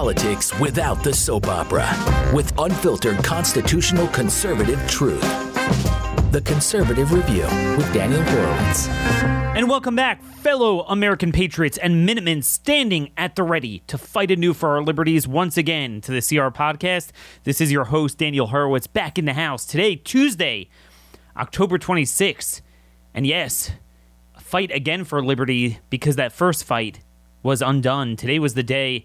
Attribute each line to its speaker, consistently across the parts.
Speaker 1: politics without the soap opera with unfiltered constitutional conservative truth. The Conservative Review with Daniel Horowitz.
Speaker 2: And welcome back, fellow American patriots and Minutemen standing at the ready to fight anew for our liberties once again to the CR podcast. This is your host, Daniel Horowitz, back in the house today, Tuesday, October 26th. And yes, fight again for liberty because that first fight was undone. Today was the day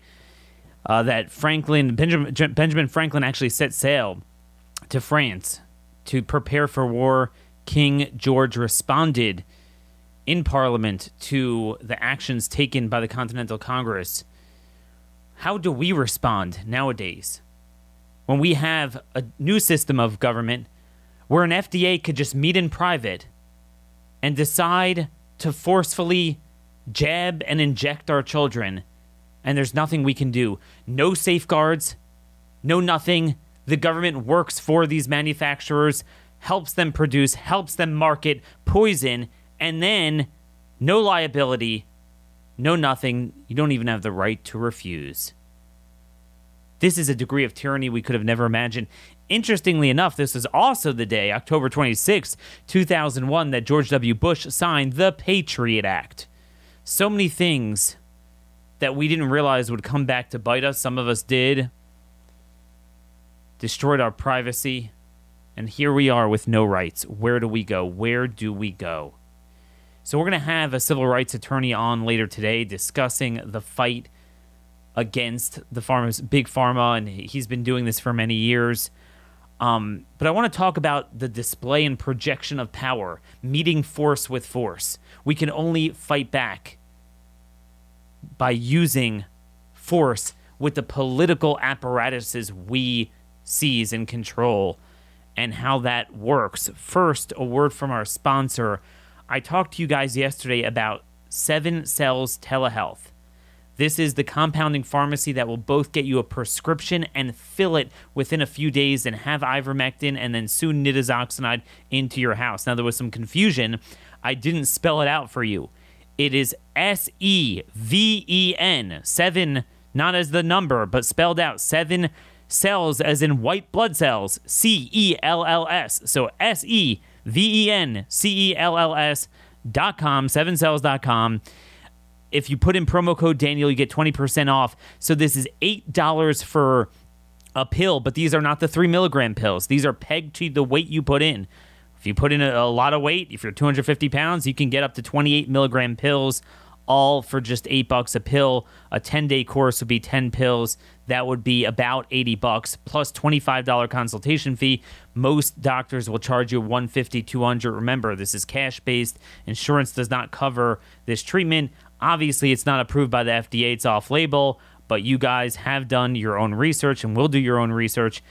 Speaker 2: uh, that Franklin, Benjamin, Benjamin Franklin actually set sail to France to prepare for war. King George responded in Parliament to the actions taken by the Continental Congress. How do we respond nowadays when we have a new system of government where an FDA could just meet in private and decide to forcefully jab and inject our children, and there's nothing we can do? No safeguards, no nothing. The government works for these manufacturers, helps them produce, helps them market poison, and then no liability, no nothing. You don't even have the right to refuse. This is a degree of tyranny we could have never imagined. Interestingly enough, this is also the day, October 26, 2001, that George W. Bush signed the Patriot Act. So many things that we didn't realize would come back to bite us. Some of us did. Destroyed our privacy. And here we are with no rights. Where do we go? Where do we go? So, we're going to have a civil rights attorney on later today discussing the fight against the farmers, big pharma, and he's been doing this for many years. Um, but I want to talk about the display and projection of power, meeting force with force. We can only fight back by using force with the political apparatuses we seize and control and how that works. First, a word from our sponsor. I talked to you guys yesterday about Seven Cells Telehealth. This is the compounding pharmacy that will both get you a prescription and fill it within a few days and have ivermectin and then soon nitazoxanide into your house. Now, there was some confusion. I didn't spell it out for you. It is S E V E N, seven, not as the number, but spelled out, seven cells as in white blood cells, C E L L S. So S E V E N C E L L S dot com, sevencells.com. com if you put in promo code Daniel, you get 20% off. So this is $8 for a pill, but these are not the three milligram pills. These are pegged to the weight you put in. If you put in a, a lot of weight, if you're 250 pounds, you can get up to 28 milligram pills, all for just eight bucks a pill. A 10 day course would be 10 pills. That would be about 80 bucks plus $25 consultation fee. Most doctors will charge you 150, 200. Remember, this is cash based. Insurance does not cover this treatment. Obviously, it's not approved by the FDA, it's off label, but you guys have done your own research and will do your own research.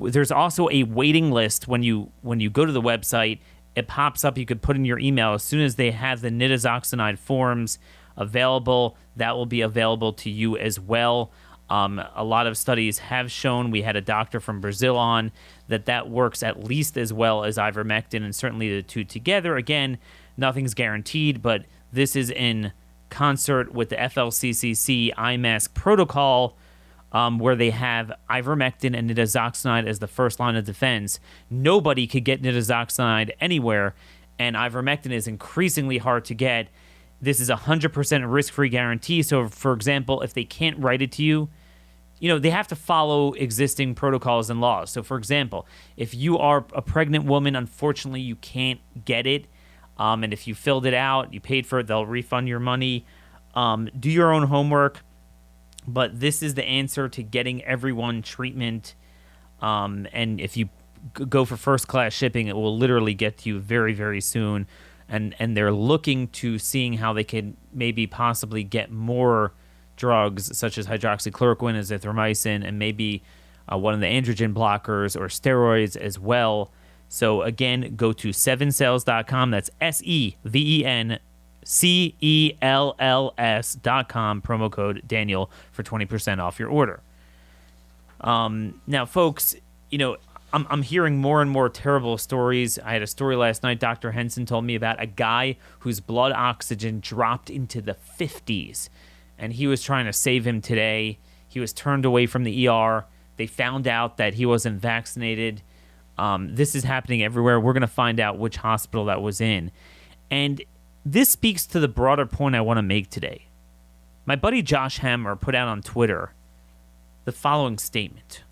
Speaker 2: There's also a waiting list when you when you go to the website. It pops up. You could put in your email as soon as they have the nitazoxanide forms available. That will be available to you as well. Um, a lot of studies have shown. We had a doctor from Brazil on that that works at least as well as ivermectin, and certainly the two together. Again, nothing's guaranteed, but this is in concert with the FLCCC I-MASK protocol, um, where they have ivermectin and nitazoxanide as the first line of defense. Nobody could get nitazoxanide anywhere, and ivermectin is increasingly hard to get. This is a 100% risk free guarantee. So, for example, if they can't write it to you, you know, they have to follow existing protocols and laws. So, for example, if you are a pregnant woman, unfortunately, you can't get it um, and if you filled it out, you paid for it, they'll refund your money. Um, do your own homework. But this is the answer to getting everyone treatment. Um, and if you go for first class shipping, it will literally get to you very, very soon. And and they're looking to seeing how they can maybe possibly get more drugs such as hydroxychloroquine, azithromycin, and maybe uh, one of the androgen blockers or steroids as well so again, go to sevencells.com. That's S E V E N C E L L com, promo code Daniel for 20% off your order. Um, now, folks, you know, I'm, I'm hearing more and more terrible stories. I had a story last night. Dr. Henson told me about a guy whose blood oxygen dropped into the 50s, and he was trying to save him today He was turned away from the ER. They found out that he wasn't vaccinated. Um, this is happening everywhere. We're going to find out which hospital that was in. And this speaks to the broader point I want to make today. My buddy Josh Hammer put out on Twitter the following statement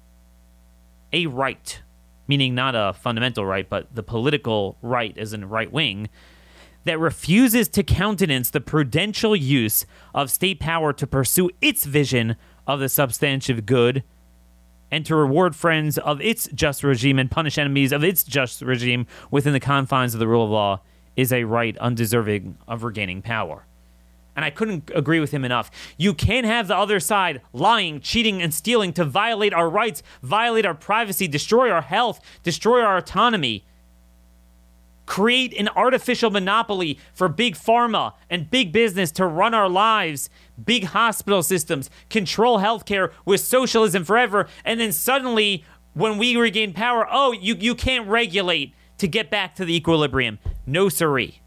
Speaker 2: A right, meaning not a fundamental right, but the political right as in right wing, that refuses to countenance the prudential use of state power to pursue its vision of the substantive good and to reward friends of its just regime and punish enemies of its just regime within the confines of the rule of law is a right undeserving of regaining power. And I couldn't agree with him enough. You can't have the other side lying, cheating, and stealing to violate our rights, violate our privacy, destroy our health, destroy our autonomy, create an artificial monopoly for big pharma and big business to run our lives, big hospital systems, control healthcare with socialism forever, and then suddenly, when we regain power, oh, you, you can't regulate to get back to the equilibrium. No siree.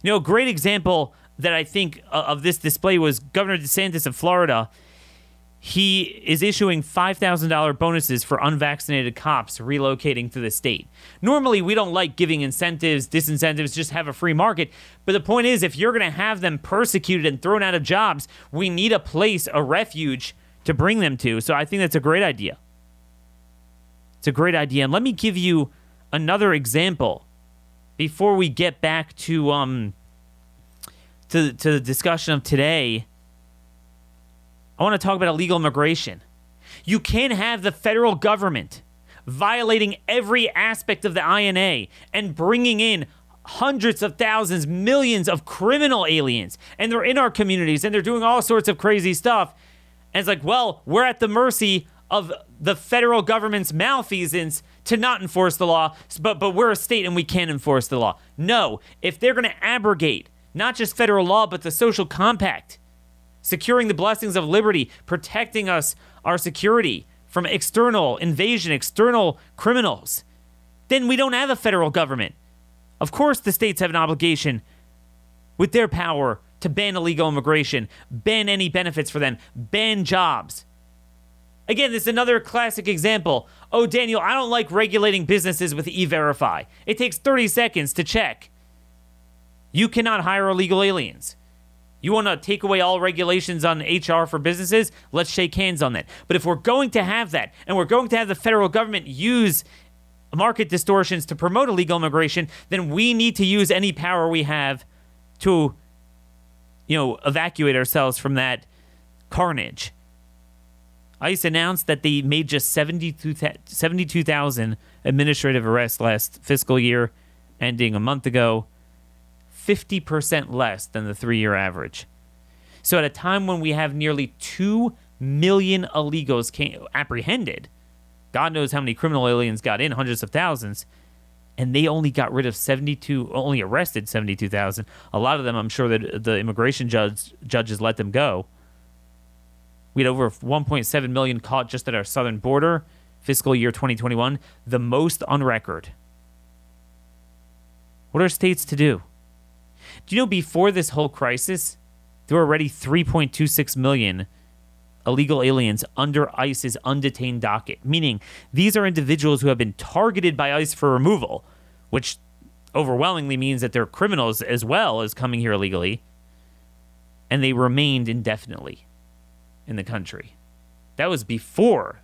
Speaker 2: You know, a great example that I think uh, of this display was Governor DeSantis of Florida. He is issuing $5,000 bonuses for unvaccinated cops relocating to the state. Normally, we don't like giving incentives, disincentives, just have a free market. But the point is, if you're going to have them persecuted and thrown out of jobs, we need a place, a refuge to bring them to. So I think that's a great idea. It's a great idea. And let me give you another example before we get back to um to to the discussion of today. I want to talk about illegal immigration. You can't have the federal government violating every aspect of the INA and bringing in hundreds of thousands, millions of criminal aliens, and they're in our communities and they're doing all sorts of crazy stuff. And it's like, well, we're at the mercy of the federal government's malfeasance to not enforce the law, but but we're a state and we can't enforce the law. No, if they're going to abrogate not just federal law but the social compact, securing the blessings of liberty, protecting us our security from external invasion, external criminals, then we don't have a federal government. Of course, the states have an obligation with their power to ban illegal immigration, ban any benefits for them, ban jobs. Again, this is another classic example. Oh, Daniel, I don't like regulating businesses with e verify. It takes 30 seconds to check. You cannot hire illegal aliens. You want to take away all regulations on HR for businesses? Let's shake hands on that. But if we're going to have that, and we're going to have the federal government use market distortions to promote illegal immigration, then we need to use any power we have to, you know, evacuate ourselves from that carnage. ICE announced that they made just 72,000 administrative arrests last fiscal year, ending a month ago, 50% less than the three year average. So, at a time when we have nearly 2 million illegals came, apprehended, God knows how many criminal aliens got in, hundreds of thousands, and they only got rid of 72, only arrested 72,000. A lot of them, I'm sure that the immigration judge, judges let them go. We had over 1.7 million caught just at our southern border, fiscal year 2021, the most on record. What are states to do? Do you know before this whole crisis, there were already 3.26 million illegal aliens under ICE's undetained docket, meaning these are individuals who have been targeted by ICE for removal, which overwhelmingly means that they're criminals as well as coming here illegally, and they remained indefinitely in the country. That was before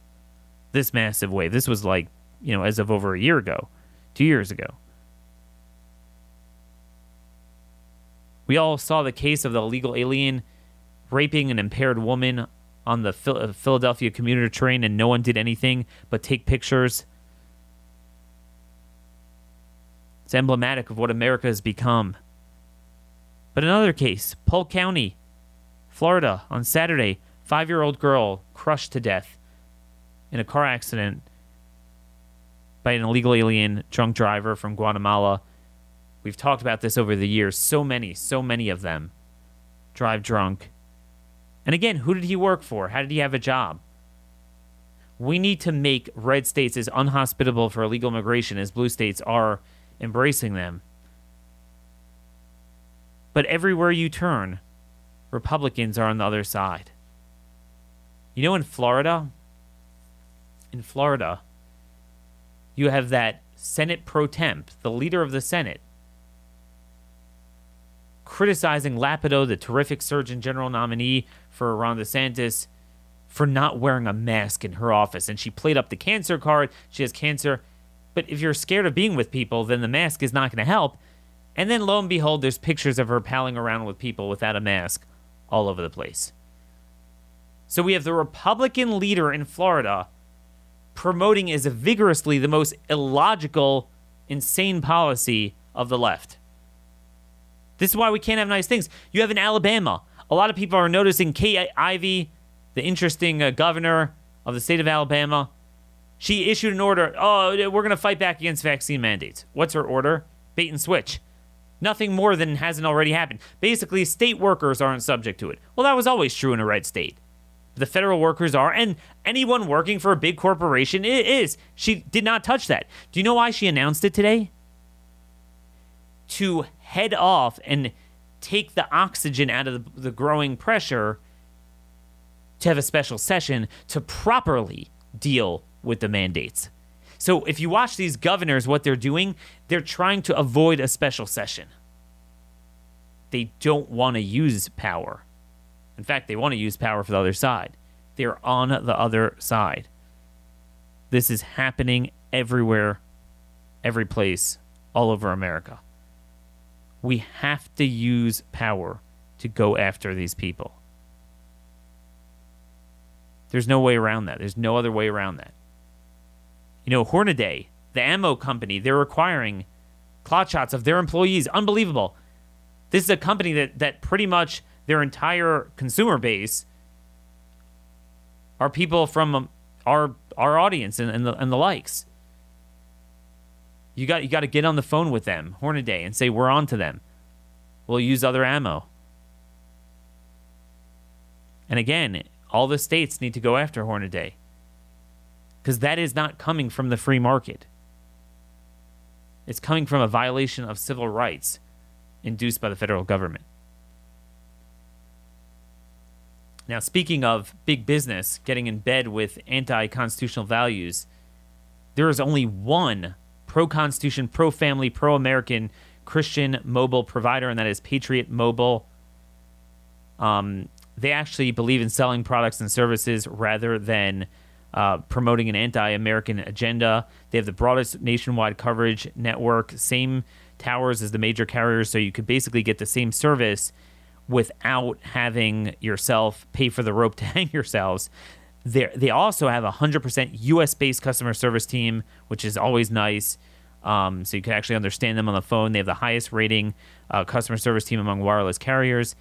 Speaker 2: this massive wave. This was like, you know, as of over a year ago, two years ago. We all saw the case of the illegal alien raping an impaired woman on the uh, Philadelphia commuter train, and no one did anything but take pictures. It's emblematic of what America has become. But another case, Polk County, Florida, on Saturday, Five year old girl crushed to death in a car accident by an illegal alien drunk driver from Guatemala. We've talked about this over the years. So many, so many of them drive drunk. And again, who did he work for? How did he have a job? We need to make red states as unhospitable for illegal immigration as blue states are embracing them. But everywhere you turn, Republicans are on the other side. You know, in Florida, in Florida, you have that Senate pro tem, the leader of the Senate, criticizing Ladapo, the terrific Surgeon General nominee for Ron DeSantis, for not wearing a mask in her office. And she played up the cancer card. She has cancer. But if you're scared of being with people, then the mask is not going to help. And then lo and behold, there's pictures of her palling around with people without a mask all over the place. So we have the Republican leader in Florida promoting as vigorously the most illogical, insane policy of the left. This is why we can't have nice things. You have in Alabama, a lot of people are noticing Kay Ivey, the interesting uh, governor of the state of Alabama. She issued an order. Oh, we're going to fight back against vaccine mandates. What's her order? Bait and switch. Nothing more than hasn't already happened. Basically, state workers aren't subject to it. Well, that was always true in a red state. The federal workers are, and anyone working for a big corporation is. She did not touch that. Do you know why she announced it today? To head off and take the oxygen out of the, the growing pressure to have a special session to properly deal with the mandates. So if you watch these governors, what they're doing, they're trying to avoid a special session. They don't want to use power. In fact, they want to use power for the other side. They're on the other side. This is happening everywhere, every place, all over America. We have to use power to go after these people. There's no way around that. There's no other way around that. You know, Hornady, the ammo company, they're requiring clot shots of their employees. Unbelievable. This is a company that, that pretty much their entire consumer base are people from um, our our audience and, and, the, and the likes. You got you got to get on the phone with them, Hornady, and say we're on to them. We'll use other ammo. And again, all the states need to go after Hornady because that is not coming from the free market. It's coming from a violation of civil rights induced by the federal government. Now, speaking of big business getting in bed with anti constitutional values, there is only one pro Constitution, pro family, pro American Christian mobile provider, and that is Patriot Mobile. Um, they actually believe in selling products and services rather than uh, promoting an anti American agenda. They have the broadest nationwide coverage network, same towers as the major carriers, so you could basically get the same service without having yourself pay for the rope to hang yourselves. They they also have a hundred percent U.S. based customer service team, which is always nice. Um, so you can actually understand them on the phone. They have the highest rating uh, customer service team among wireless carriers.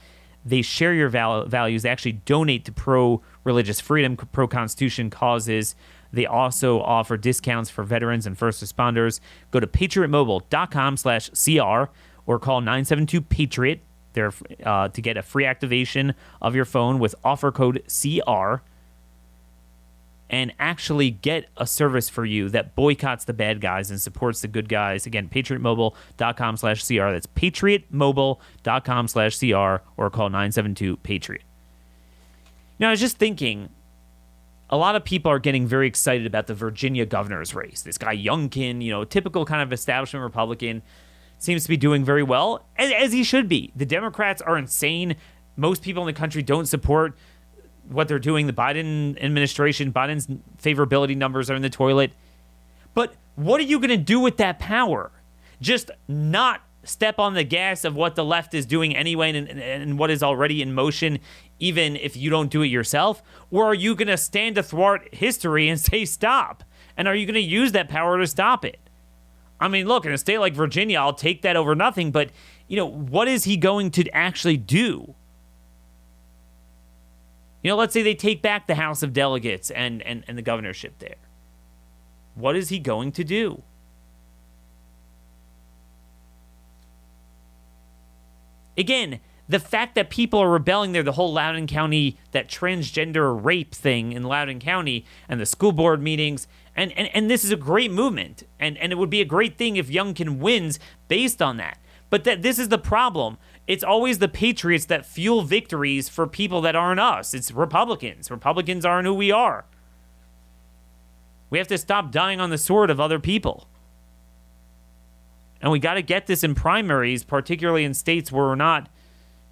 Speaker 2: They share your val- values. They actually donate to pro religious freedom, pro constitution causes. They also offer discounts for veterans and first responders. Go to patriotmobile.com slash CR or call 972 Patriot there uh, to get a free activation of your phone with offer code CR and actually get a service for you that boycotts the bad guys and supports the good guys. Again, patriotmobile.com slash CR. That's patriotmobile.com slash CR or call 972 Patriot. Now, I was just thinking, a lot of people are getting very excited about the Virginia governor's race. This guy, Youngkin, you know, typical kind of establishment Republican seems to be doing very well, as, as he should be. The Democrats are insane. Most people in the country don't support what they're doing. The Biden administration, Biden's favorability numbers are in the toilet. But what are you going to do with that power? Just not step on the gas of what the left is doing anyway and, and, and what is already in motion, even if you don't do it yourself? Or are you going to stand athwart history and say stop? And are you going to use that power to stop it? I mean, look, in a state like Virginia, I'll take that over nothing, but, you know, what is he going to actually do? You know, let's say they take back the House of Delegates and, and, and the governorship there. What is he going to do? Again, the fact that people are rebelling there, the whole Loudoun County, that transgender rape thing in Loudoun County, and the school board meetings, and, and, and this is a great movement. And, and it would be a great thing if Youngkin wins based on that. But that this is the problem. it's always the patriots that fuel victories for people that aren't us. It's Republicans. Republicans aren't who we are. We have to stop dying on the sword of other people. And we got to get this in primaries, particularly in states where we're not,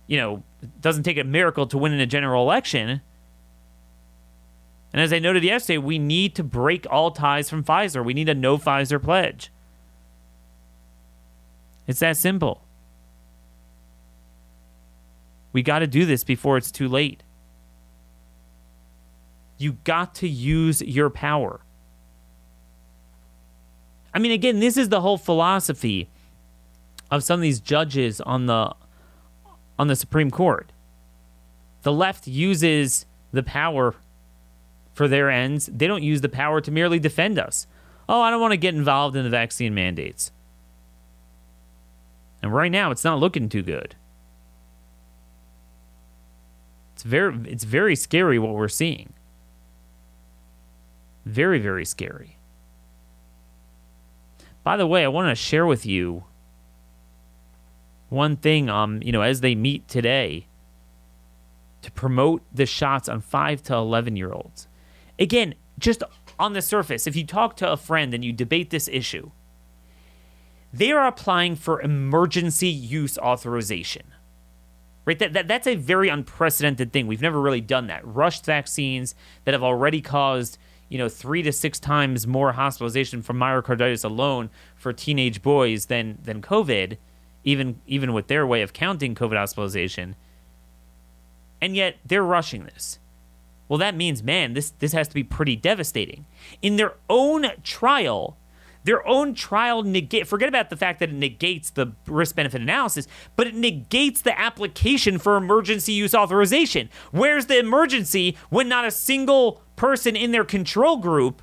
Speaker 2: you know, it doesn't take a miracle to win in a general election. And as I noted yesterday, we need to break all ties from Pfizer. We need a no Pfizer pledge. It's that simple. We got to do this before it's too late. You got to use your power. I mean, again, this is the whole philosophy of some of these judges on the on the Supreme Court. The left uses the power for their ends. They don't use the power to merely defend us. Oh, I don't want to get involved in the vaccine mandates. And right now, it's not looking too good. It's very, it's very scary what we're seeing. Very, very scary. By the way, I want to share with you one thing. Um, you know, as they meet today to promote the shots on five to eleven year olds. Again, just on the surface, if you talk to a friend and you debate this issue, they are applying for emergency use authorization. Right? That, that, that's a very unprecedented thing. We've never really done that. Rushed vaccines that have already caused you know, three to six times more hospitalization from myocarditis alone for teenage boys than than COVID, even even with their way of counting COVID hospitalization. And yet they're rushing this. Well, that means, man, this this has to be pretty devastating. In their own trial, their own trial negate forget about the fact that it negates the risk benefit analysis but it negates the application for emergency use authorization where's the emergency when not a single person in their control group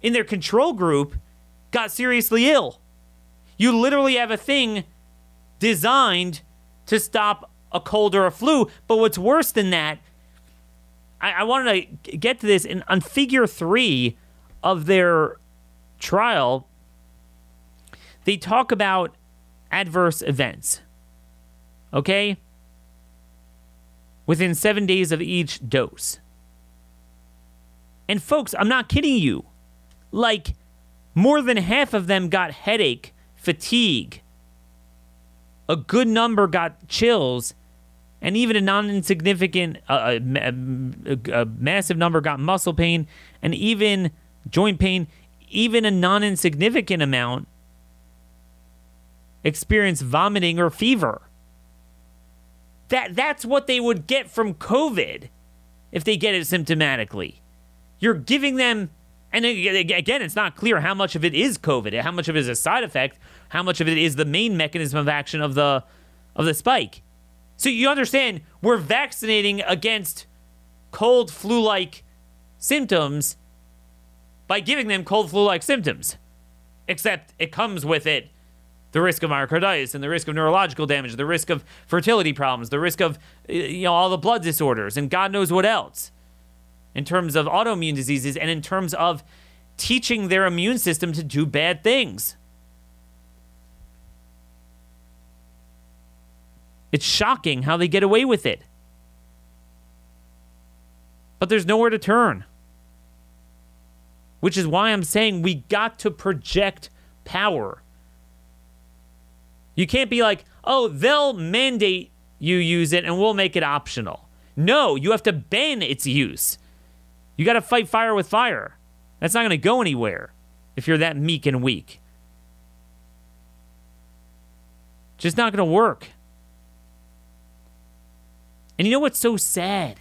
Speaker 2: in their control group got seriously ill you literally have a thing designed to stop a cold or a flu but what's worse than that i, I wanted to get to this in on figure three of their trial, they talk about adverse events. Okay? Within seven days of each dose. And folks, I'm not kidding you. Like, more than half of them got headache, fatigue. A good number got chills, and even a non insignificant, uh, a, a, a massive number got muscle pain, and even joint pain, even a non insignificant amount experience vomiting or fever. That that's what they would get from COVID if they get it symptomatically. You're giving them and again, it's not clear how much of it is COVID, how much of it is a side effect, how much of it is the main mechanism of action of the of the spike. So you understand, we're vaccinating against cold flu-like symptoms by giving them cold flu like symptoms. Except it comes with it the risk of myocarditis and the risk of neurological damage, the risk of fertility problems, the risk of you know all the blood disorders and God knows what else. In terms of autoimmune diseases and in terms of teaching their immune system to do bad things. It's shocking how they get away with it. But there's nowhere to turn which is why I'm saying we got to project power. You can't be like, oh, they'll mandate you use it and we'll make it optional. No, you have to ban its use. You got to fight fire with fire. That's not going to go anywhere if you're that meek and weak. Just not going to work. And you know what's so sad?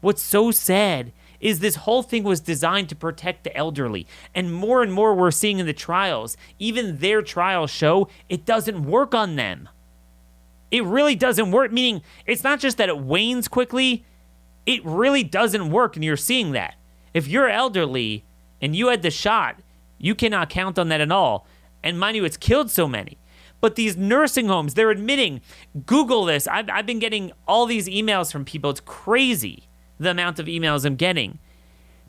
Speaker 2: What's so sad is this whole thing was designed to protect the elderly. And more and more we're seeing in the trials, even their trials show it doesn't work on them. It really doesn't work, meaning it's not just that it wanes quickly, it really doesn't work. And you're seeing that. If you're elderly and you had the shot, you cannot count on that at all. And mind you, it's killed so many. But these nursing homes, they're admitting, Google this. I've, I've been getting all these emails from people. It's crazy the amount of emails I'm getting.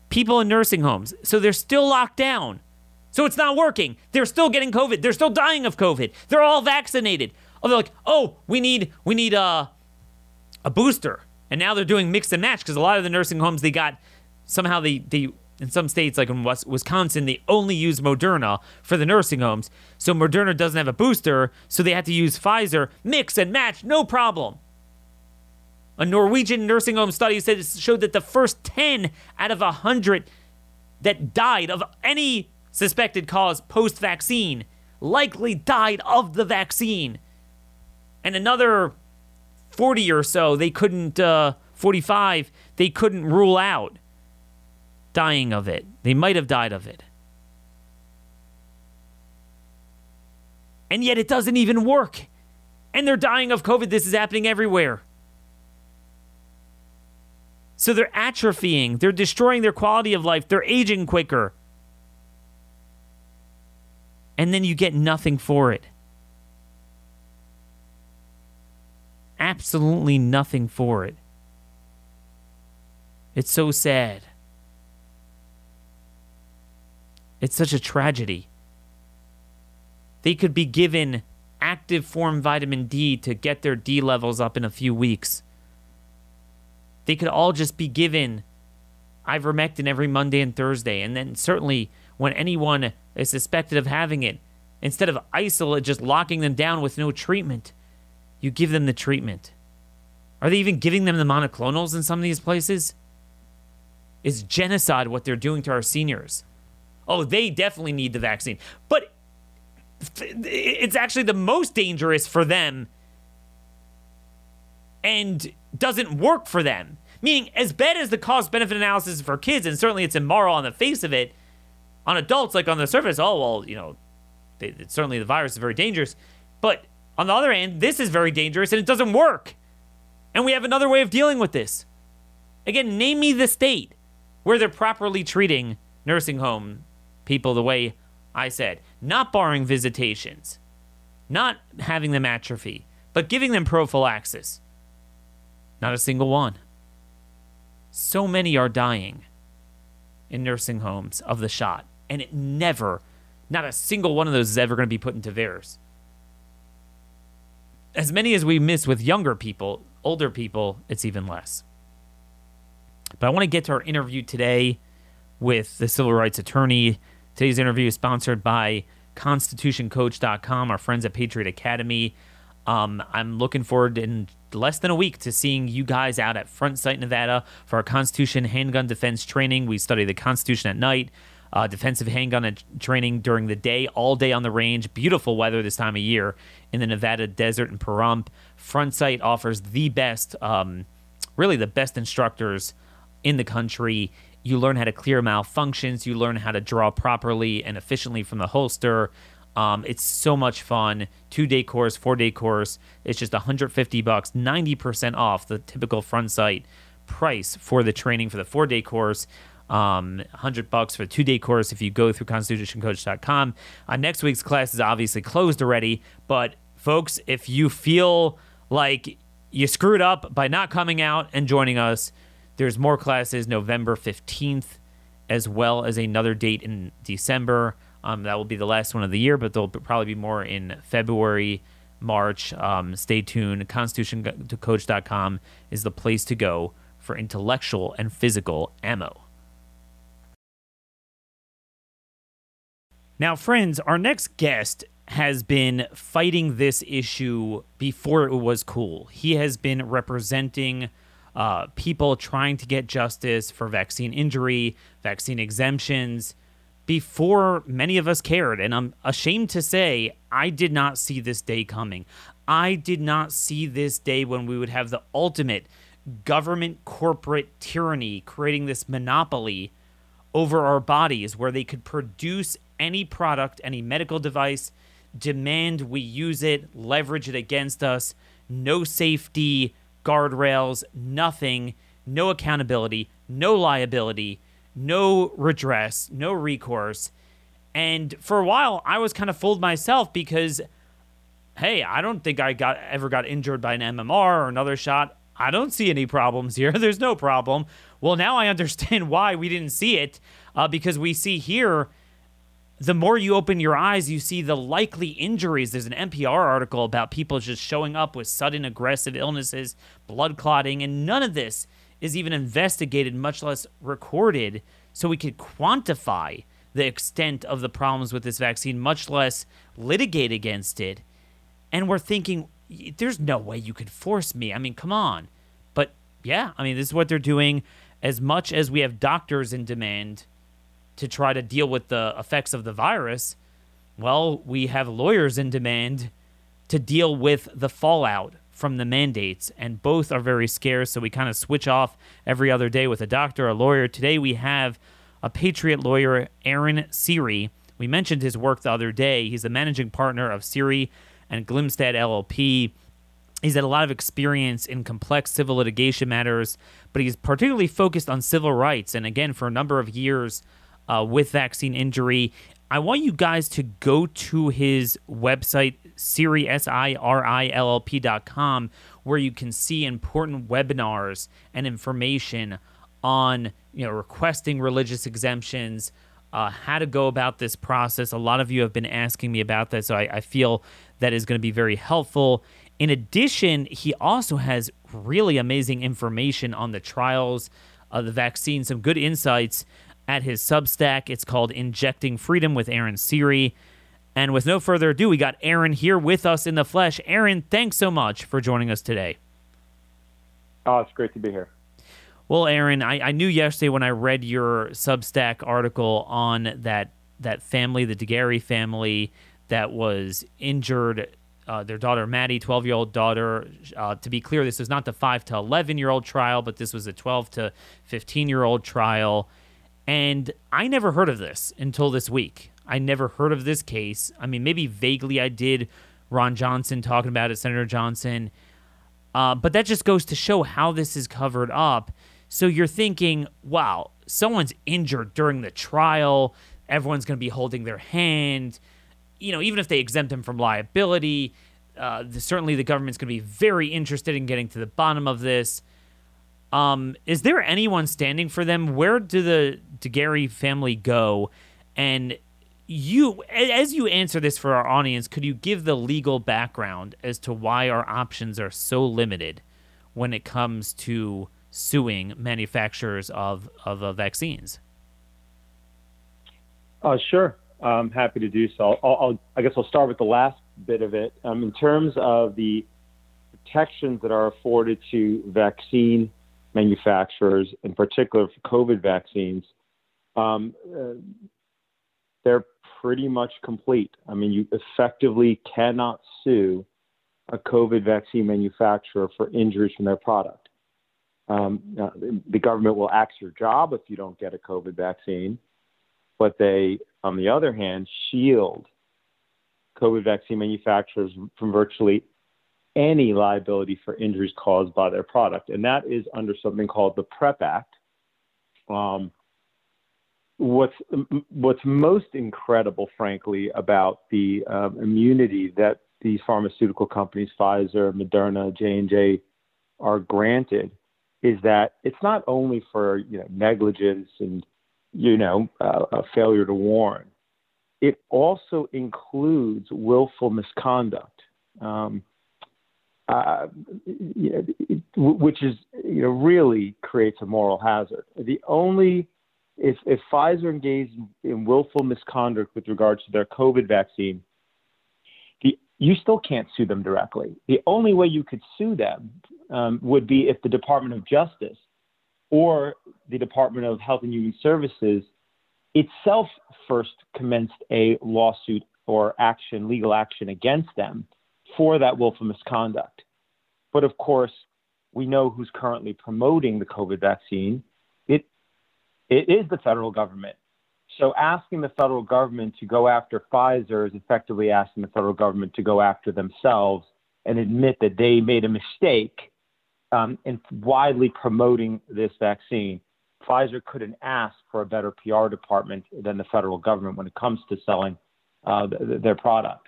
Speaker 2: People in nursing homes, so they're still locked down. So it's not working. They're still getting COVID. They're still dying of COVID. They're all vaccinated. Oh, they're like, oh, we need we need a a booster, and now they're doing mix and match because a lot of the nursing homes they got somehow they they in some states like in Wisconsin they only use Moderna for the nursing homes, so Moderna doesn't have a booster, so they had to use Pfizer. Mix and match, no problem. A Norwegian nursing home study said showed that the first 10 out of 100 that died of any suspected cause post vaccine likely died of the vaccine. And another 40 or so, they couldn't, uh, 45, they couldn't rule out dying of it. They might have died of it. And yet it doesn't even work. And they're dying of COVID. This is happening everywhere. So they're atrophying, they're destroying their quality of life, they're aging quicker. And then you get nothing for it. Absolutely nothing for it. It's so sad. It's such a tragedy. They could be given active form vitamin D to get their D levels up in a few weeks. They could all just be given ivermectin every Monday and Thursday. And then certainly when anyone is suspected of having it, instead of isolate just locking them down with no treatment, you give them the treatment. Are they even giving them the monoclonals in some of these places? Is genocide what they're doing to our seniors? Oh, they definitely need the vaccine. But it's actually the most dangerous for them and doesn't work for them. Meaning, as bad as the cost benefit analysis is for kids, and certainly it's immoral on the face of it, on adults, like on the surface, oh, well, you know, they, certainly the virus is very dangerous. But on the other hand, this is very dangerous and it doesn't work. And we have another way of dealing with this. Again, name me the state where they're properly treating nursing home people the way I said, not barring visitations, not having them atrophy, but giving them prophylaxis. Not a single one. So many are dying in nursing homes of the shot, and it never, not a single one of those is ever going to be put into VAERS. As many as we miss with younger people, older people, it's even less. But I want to get to our interview today with the civil rights attorney. Today's interview is sponsored by constitutioncoach.com, our friends at Patriot Academy. Um, I'm looking forward in less than a week to seeing you guys out at Front Sight, Nevada for our Constitution handgun defense training. We study the Constitution at night, uh, defensive handgun training during the day, all day on the range. Beautiful weather this time of year in the Nevada desert and Pahrump. Front Sight offers the best, um, really the best instructors in the country. You learn how to clear malfunctions. You learn how to draw properly and efficiently from the holster. Um, it's so much fun. Two day course, four day course. It's just 150 bucks, 90% off the typical front sight price for the training for the four day course. Um, 100 bucks for the two day course if you go through constitutioncoach.com. Uh, next week's class is obviously closed already, but folks, if you feel like you screwed up by not coming out and joining us, there's more classes November 15th, as well as another date in December. Um, that will be the last one of the year, but there'll probably be more in February, March. Um, stay tuned. ConstitutionCoach.com is the place to go for intellectual and physical ammo. Now, friends, our next guest has been fighting this issue before it was cool. He has been representing uh, people trying to get justice for vaccine injury, vaccine exemptions before many of us cared. And I'm ashamed to say, I did not see this day coming. I did not see this day when we would have the ultimate government corporate tyranny creating this monopoly over our bodies where they could produce any product, any medical device, demand we use it, leverage it against us, no safety, guardrails, nothing, no accountability, no liability no redress, no recourse. And for a while, I was kind of fooled myself because, hey, I don't think I got ever got injured by an MMR or another shot. I don't see any problems here. There's no problem. Well, now I understand why we didn't see it uh, because we see here the more you open your eyes, you see the likely injuries. There's an NPR article about people just showing up with sudden aggressive illnesses, blood clotting, and none of this is even investigated, much less recorded, so we could quantify the extent of the problems with this vaccine, much less litigate against it. And we're thinking, there's no way you could force me. I mean, come on. But yeah, I mean, this is what they're doing. As much as we have doctors in demand to try to deal with the effects of the virus, well, we have lawyers in demand to deal with the fallout from the mandates, and both are very scarce. So we kind of switch off every other day with a doctor, a lawyer. Today we have a Patriot lawyer, Aaron Siri. We mentioned his work the other day. He's the managing partner of Siri and Glimstad LLP. He's had a lot of experience in complex civil litigation matters, but he's particularly focused on civil rights. And again, for a number of years uh, with vaccine injury, I want you guys to go to his website, Siri, S-I-R-I-L-L-P.com, where you can see important webinars and information on you know requesting religious exemptions, uh, how to go about this process. A lot of you have been asking me about that, so I, I feel that is going to be very helpful. In addition, he also has really amazing information on the trials of the vaccine, some good insights at his Substack. It's called Injecting Freedom with Aaron Siri. And with no further ado, we got Aaron here with us in the flesh. Aaron, thanks so much for joining us today.
Speaker 3: Oh, it's great to be here.
Speaker 2: Well, Aaron, I, I knew yesterday when I read your Substack article on that that family, the de Garay family, that was injured. Uh, their daughter Maddie, 12 year old daughter. Uh, to be clear, this was not the 5 to 11 year old trial, but this was a 12 to 15 year old trial. And I never heard of this until this week. I never heard of this case. I mean, maybe vaguely I did. Ron Johnson talking about it, Senator Johnson. Uh, but that just goes to show how this is covered up. So you're thinking, wow, someone's injured during the trial. Everyone's going to be holding their hand. You know, even if they exempt him from liability, uh, the, certainly the government's going to be very interested in getting to the bottom of this. Um, is there anyone standing for them? Where do the de Garay family go? And you, as you answer this for our audience, could you give the legal background as to why our options are so limited when it comes to suing manufacturers of of uh, vaccines?
Speaker 3: Uh, sure, I'm happy to do so. I'll, I'll, i guess I'll start with the last bit of it. Um, in terms of the protections that are afforded to vaccine manufacturers, in particular for COVID vaccines, um, uh, they're pretty much complete. I mean, you effectively cannot sue a COVID vaccine manufacturer for injuries from their product. Um, the government will axe your job if you don't get a COVID vaccine, but they, on the other hand, shield COVID vaccine manufacturers from virtually any liability for injuries caused by their product, and that is under something called the PREP Act. Um, what's what's most incredible, frankly, about the um, immunity that these pharmaceutical companies, Pfizer, Moderna, J and J, are granted is that it's not only for you know negligence and you know uh, a failure to warn. It also includes willful misconduct, um, uh, know, which is you know really creates a moral hazard. The only if, if Pfizer engaged in, in willful misconduct with regards to their COVID vaccine, the, you still can't sue them directly. The only way you could sue them um, would be if the Department of Justice or the Department of Health and Human Services itself first commenced a lawsuit or action, legal action against them for that willful misconduct. But of course, we know who's currently promoting the COVID vaccine. It, it is the federal government. So asking the federal government to go after Pfizer is effectively asking the federal government to go after themselves and admit that they made a mistake um, in widely promoting this vaccine, Pfizer couldn't ask for a better PR department than the federal government when it comes to selling uh, th- their product.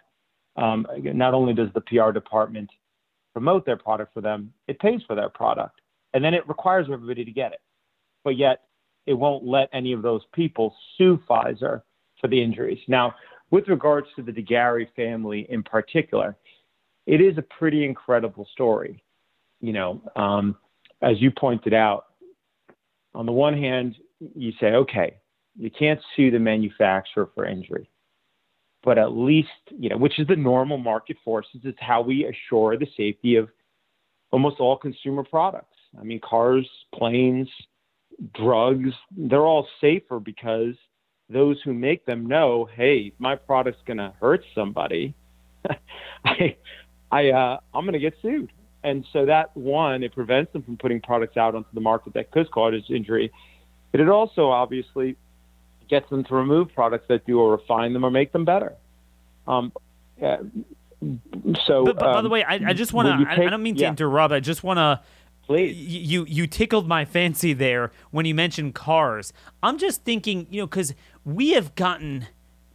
Speaker 3: Um, not only does the PR department promote their product for them, it pays for their product, and then it requires everybody to get it. But yet, it won't let any of those people sue Pfizer for the injuries. Now, with regards to the de Garay family in particular, it is a pretty incredible story. You know, um, as you pointed out, on the one hand, you say, okay, you can't sue the manufacturer for injury, but at least, you know, which is the normal market forces, it's how we assure the safety of almost all consumer products. I mean, cars, planes, drugs, they're all safer because those who make them know, hey, my product's going to hurt somebody. I, I, uh, I'm going to get sued. And so that one, it prevents them from putting products out onto the market that could cause injury. But it also obviously gets them to remove products that do or refine them or make them better. Um, uh, so,
Speaker 2: but, but
Speaker 3: um,
Speaker 2: by the um, way, I, I just want to. I, I, don't mean to yeah. interrupt. I just want to.
Speaker 3: Please.
Speaker 2: You you tickled my fancy there when you mentioned cars. I'm just thinking, you know, because we have gotten,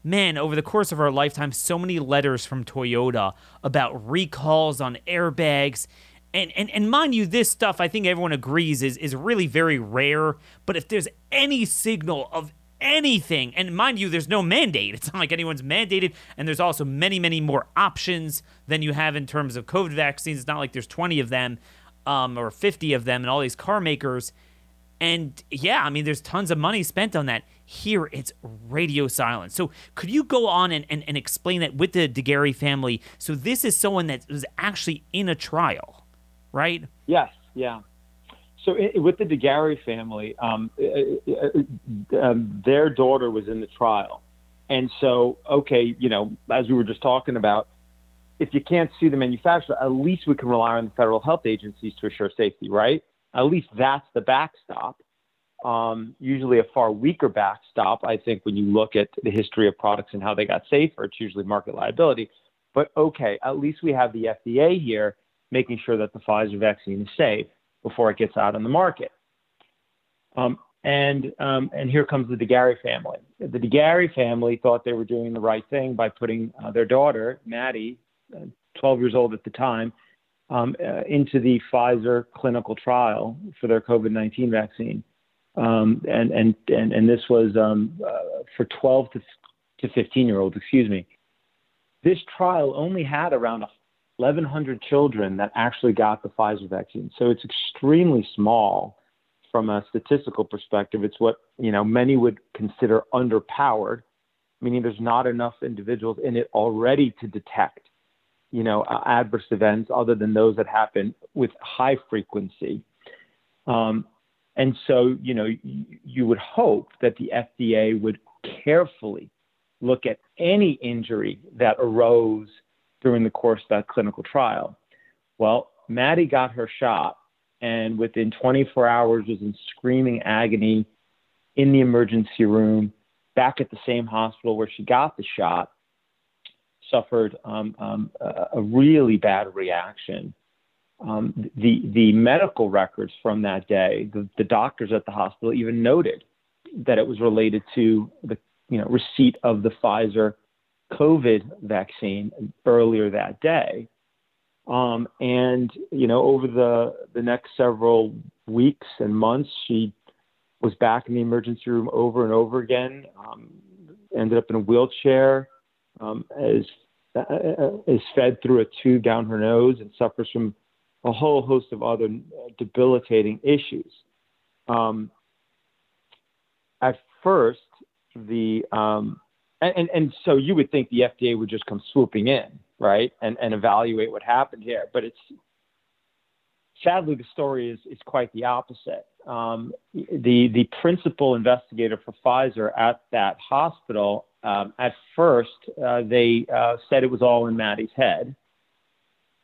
Speaker 2: man, over the course of our lifetime, so many letters from Toyota about recalls on airbags. And, and, and mind you, this stuff I think everyone agrees is, is really very rare. But if there's any signal of anything, and mind you, there's no mandate. It's not like anyone's mandated, and there's also many, many more options than you have in terms of COVID vaccines. It's not like there's 20 of them um, or 50 of them and all these car makers. And yeah, I mean, there's tons of money spent on that. Here, it's radio silence. So, could you go on and, and, and explain that with the de Garay family? So, this is someone that was actually in a trial, right?
Speaker 3: Yes, yeah. So, it, with the de Garay family, um, um, their daughter was in the trial. And so, okay, you know, as we were just talking about, if you can't sue the manufacturer, at least we can rely on the federal health agencies to assure safety, right? At least that's the backstop. Um, usually a far weaker backstop, I think, when you look at the history of products and how they got safer, it's usually market liability. But okay, at least we have the FDA here making sure that the Pfizer vaccine is safe before it gets out on the market. Um, and um, and here comes the de Garay family. The de Garay family thought they were doing the right thing by putting uh, their daughter Maddie 12 years old at the time, um, uh, into the Pfizer clinical trial for their COVID-19 vaccine. Um, and, and, and, and this was um, uh, for 12 to, to 15 year olds, excuse me. This trial only had around 1,100 children that actually got the Pfizer vaccine. So it's extremely small from a statistical perspective. It's what, you know, many would consider underpowered, meaning there's not enough individuals in it already to detect you know, uh, adverse events other than those that happen with high frequency. Um, and so, you know, you, you would hope that the FDA would carefully look at any injury that arose during the course of that clinical trial. Well, Maddie got her shot and within 24 hours was in screaming agony in the emergency room back at the same hospital where she got the shot suffered um, um, a really bad reaction. Um, the the medical records from that day, the, the doctors at the hospital even noted that it was related to the you know receipt of the Pfizer COVID vaccine earlier that day. Um, and you know, over the the next several weeks and months, she was back in the emergency room over and over again. Um, ended up in a wheelchair um, uh, uh, is fed through a tube down her nose and suffers from a whole host of other debilitating issues. Um, at first, the um, and, and so you would think the FDA would just come swooping in, right, and, and evaluate what happened here. But it's sadly the story is is quite the opposite. Um, the the principal investigator for Pfizer at that hospital um, at first, uh, they uh, said it was all in Maddie's head.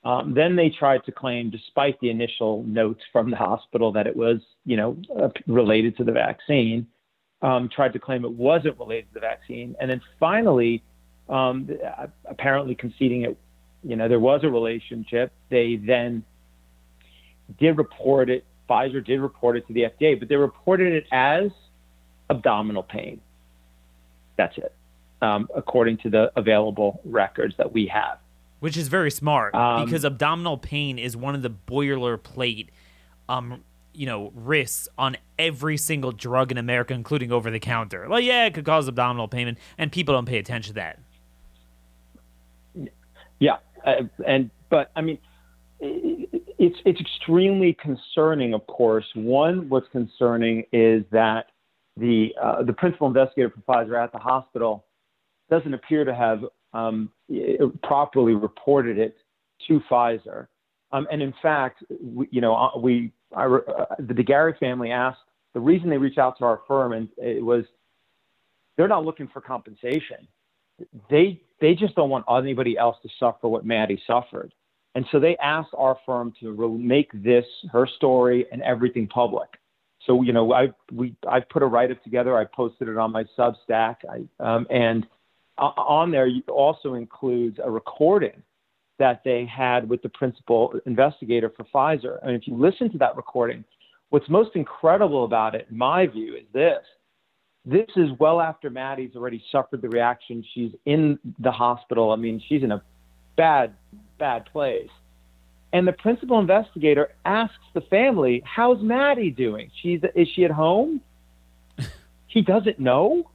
Speaker 3: Um, then they tried to claim, despite the initial notes from the hospital, that it was, you know, uh, related to the vaccine. Um, tried to claim it wasn't related to the vaccine, and then finally, um, apparently conceding it, you know, there was a relationship. They then did report it. Pfizer did report it to the FDA, but they reported it as abdominal pain. That's it um, according to the available records that we have.
Speaker 2: Which is very smart um, because abdominal pain is one of the boilerplate, um, you know, risks on every single drug in America, including over the counter. Like, yeah, it could cause abdominal pain, and people don't pay attention to that.
Speaker 3: Yeah, uh, and but I mean, it's it's extremely concerning. Of course, one what's concerning is that the uh, the principal investigator for Pfizer at the hospital doesn't appear to have um, properly reported it to Pfizer. Um, and in fact, we, you know, uh, we I, uh, the de Garay family asked the reason they reached out to our firm, and it was they're not looking for compensation. They they just don't want anybody else to suffer what Maddie suffered, and so they asked our firm to re- make this her story and everything public. So you know, I we I put a write up together. I posted it on my Substack, I, um, and on there also includes a recording that they had with the principal investigator for Pfizer. And if you listen to that recording, what's most incredible about it, in my view, is this. This is well after Maddie's already suffered the reaction. She's in the hospital. I mean, she's in a bad, bad place. And the principal investigator asks the family, "How's Maddie doing? She's is she at home?" he doesn't know.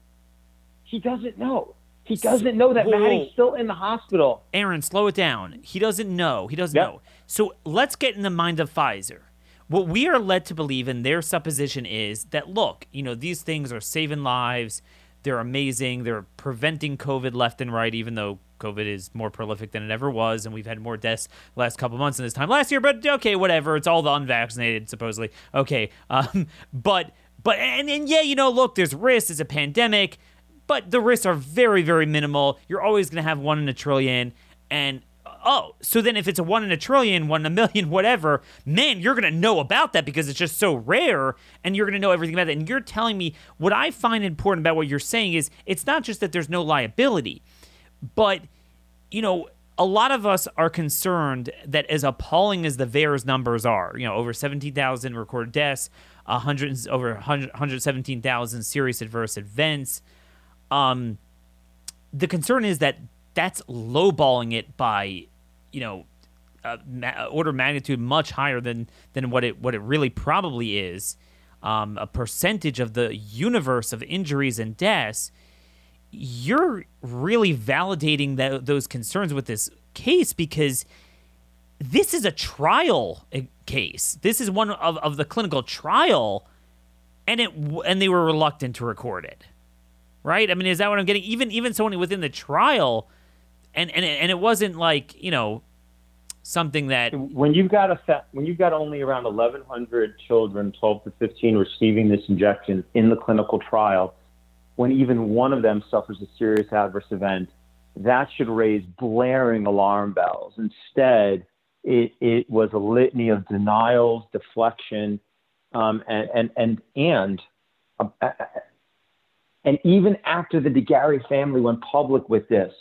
Speaker 3: He doesn't know. He doesn't know that Whoa. Maddie's still in the hospital.
Speaker 2: Aaron, slow it down. He doesn't know. He doesn't yep. know. So let's get in the mind of Pfizer. What we are led to believe in their supposition is that look, you know, these things are saving lives. They're amazing. They're preventing COVID left and right, even though COVID is more prolific than it ever was, and we've had more deaths last couple months than this time last year. But okay, whatever. It's all the unvaccinated, supposedly. Okay, um, but but and, and yeah, you know, look, there's risks. It's a pandemic but the risks are very, very minimal. You're always going to have one in a trillion. And oh, so then if it's a one in a trillion, one in a million, whatever, man, you're going to know about that because it's just so rare and you're going to know everything about it. And you're telling me what I find important about what you're saying is it's not just that there's no liability, but, you know, a lot of us are concerned that as appalling as the VAERS numbers are, you know, over 17,000 recorded deaths, 100, over 100, 117,000 serious adverse events, um, the concern is that that's lowballing it by, you know, ma- order of magnitude much higher than than what it what it really probably is. Um, a percentage of the universe of injuries and deaths. You're really validating those concerns with this case because this is a trial eh, case. This is one of, of the clinical trial, and it and they were reluctant to record it right? I mean, is that what I'm getting? Even even someone within the trial, and and and it wasn't like you know something that
Speaker 3: when you've got a when you've got only around 1,100 children, 12 to 15, receiving this injection in the clinical trial, when even one of them suffers a serious adverse event, that should raise blaring alarm bells. Instead, it, it was a litany of denials, deflection, um, and and and and. Uh, and even after the de Garay family went public with this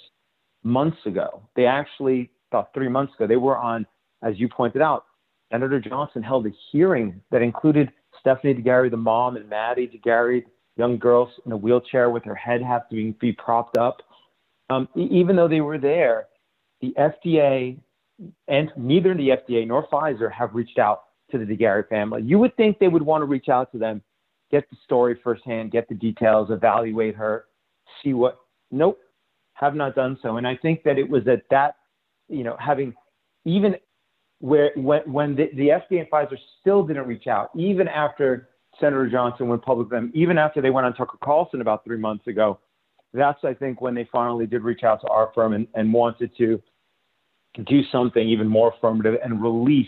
Speaker 3: months ago, they actually, about three months ago, they were on, as you pointed out, Senator Johnson held a hearing that included Stephanie de Garay, the mom, and Maddie de Garay, young girls in a wheelchair with her head having to be propped up. Um, even though they were there, the FDA and neither the FDA nor Pfizer have reached out to the de Garay family. You would think they would want to reach out to them get the story firsthand, get the details, evaluate her, see what. Nope, have not done so. And I think that it was at that, you know, having even where when when the, the FDA and Pfizer still didn't reach out, even after Senator Johnson went public with them, even after they went on Tucker Carlson about three months ago. That's I think when they finally did reach out to our firm and, and wanted to do something even more affirmative and release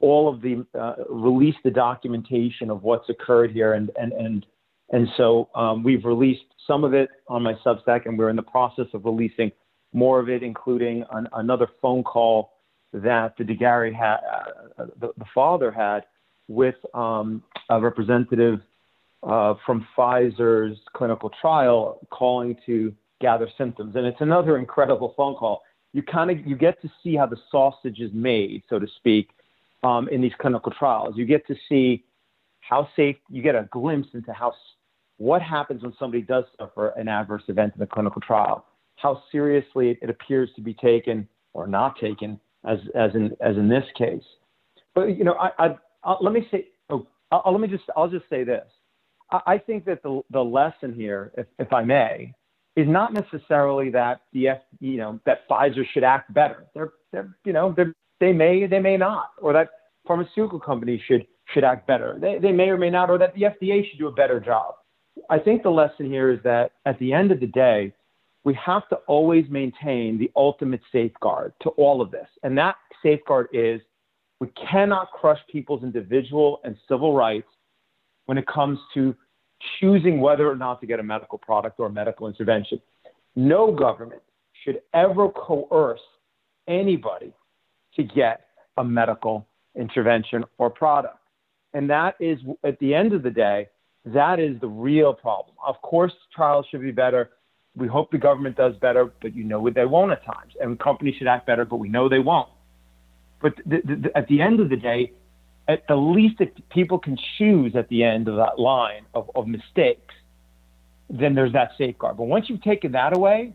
Speaker 3: all of the uh, release the documentation of what's occurred here, and and and and so um, we've released some of it on my Substack, and we're in the process of releasing more of it, including an, another phone call that the de Garay had, uh, the, the, father had with um, a representative uh, from Pfizer's clinical trial, calling to gather symptoms, and it's another incredible phone call. You kind of you get to see how the sausage is made, so to speak, um, in these clinical trials. You get to see how safe, you get a glimpse into how what happens when somebody does suffer an adverse event in a clinical trial, how seriously it, appears to be taken or not taken, as, as, in, as in this case. But, you know, I, I, I'll, let me say, oh, I'll, let me just I'll just say this. I, I think that the the lesson here, if, if I may, is not necessarily that the F, you know that Pfizer should act better. They're they're you know they're, they may they may not, or that pharmaceutical companies should should act better. They they may or may not, or that the FDA should do a better job. I think the lesson here is that at the end of the day, we have to always maintain the ultimate safeguard to all of this, and that safeguard is we cannot crush people's individual and civil rights when it comes to choosing whether or not to get a medical product or a medical intervention. No government should ever coerce anybody to get a medical intervention or product. And that is, at the end of the day, that is the real problem. Of course, trials should be better. We hope the government does better, but you know they won't at times. And companies should act better, but we know they won't. But the, the, at the end of the day, at the least if people can choose at the end of that line of, of mistakes, then there's that safeguard. But once you've taken that away,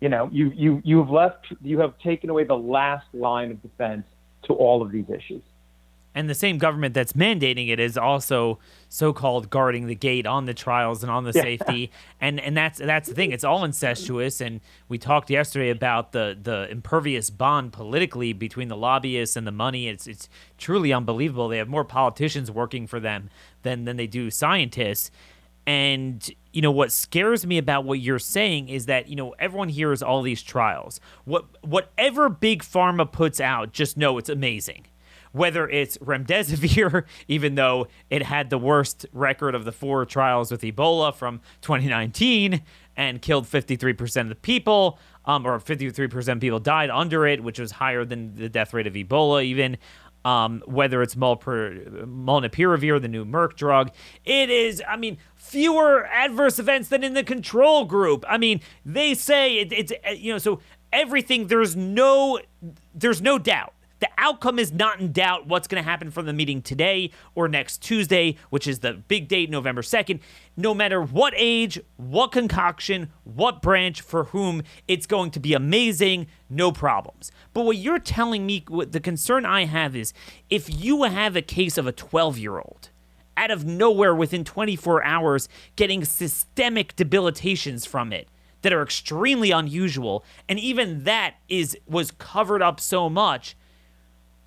Speaker 3: you, know, you, you, you have left, you have taken away the last line of defense to all of these issues.
Speaker 2: And the same government that's mandating it is also so-called guarding the gate on the trials and on the yeah. safety. And and that's that's the thing. It's all incestuous. And we talked yesterday about the the impervious bond politically between the lobbyists and the money. It's it's truly unbelievable. They have more politicians working for them than than they do scientists and you know what scares me about what you're saying is that you know everyone hears all these trials what whatever big pharma puts out just know it's amazing whether it's remdesivir, even though it had the worst record of the four trials with Ebola from 2019 and killed 53% of the people, um, or 53% of people died under it, which was higher than the death rate of Ebola, even. Um, whether it's molnupiravir, the new Merck drug, it is, I mean, fewer adverse events than in the control group. I mean, they say it, it's, you know, so everything, there's no, there's no doubt the outcome is not in doubt what's going to happen from the meeting today or next Tuesday, which is the big date, November 2nd. No matter what age, what concoction, what branch, for whom, it's going to be amazing, no problems. But what you're telling me, the concern I have is if you have a case of a 12 year old out of nowhere within 24 hours getting systemic debilitations from it, that are extremely unusual and even that is was covered up so much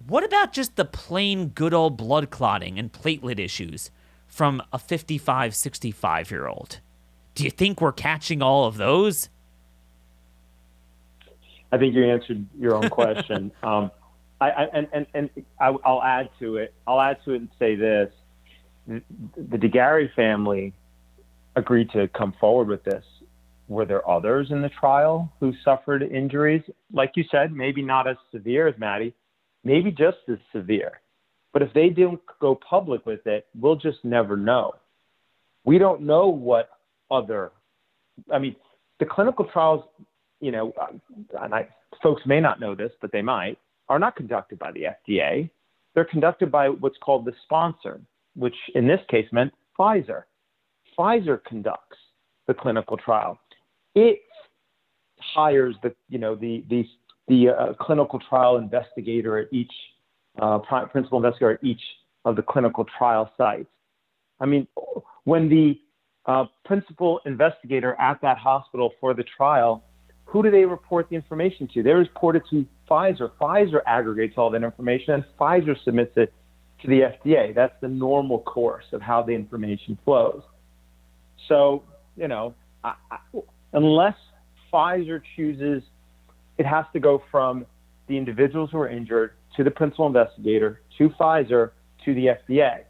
Speaker 2: what about just the plain good old blood clotting and platelet issues from a 55, 65 year old? Do you think we're catching all of those?
Speaker 3: I think you answered your own question. um, I, I, and and, and I, will add to it. I'll add to it and say this: the, the de Garay family agreed to come forward with this. Were there others in the trial who suffered injuries? Like you said, maybe not as severe as Maddie, maybe just as severe. But if they don't go public with it, we'll just never know. We don't know what other, I mean, the clinical trials, you know, and I, folks may not know this, but they might, are not conducted by the FDA. They're conducted by what's called the sponsor, which in this case meant Pfizer. Pfizer conducts the clinical trial. It hires the, you know, the, the the uh, clinical trial investigator at each, uh, principal investigator at each of the clinical trial sites. I mean, when the uh, principal investigator at that hospital for the trial, who do they report the information to? They report it to Pfizer. Pfizer aggregates all that information and Pfizer submits it to the FDA. That's the normal course of how the information flows. So, you know, I, I, unless Pfizer chooses it has to go from the individuals who are injured to the principal investigator to Pfizer to the FDA.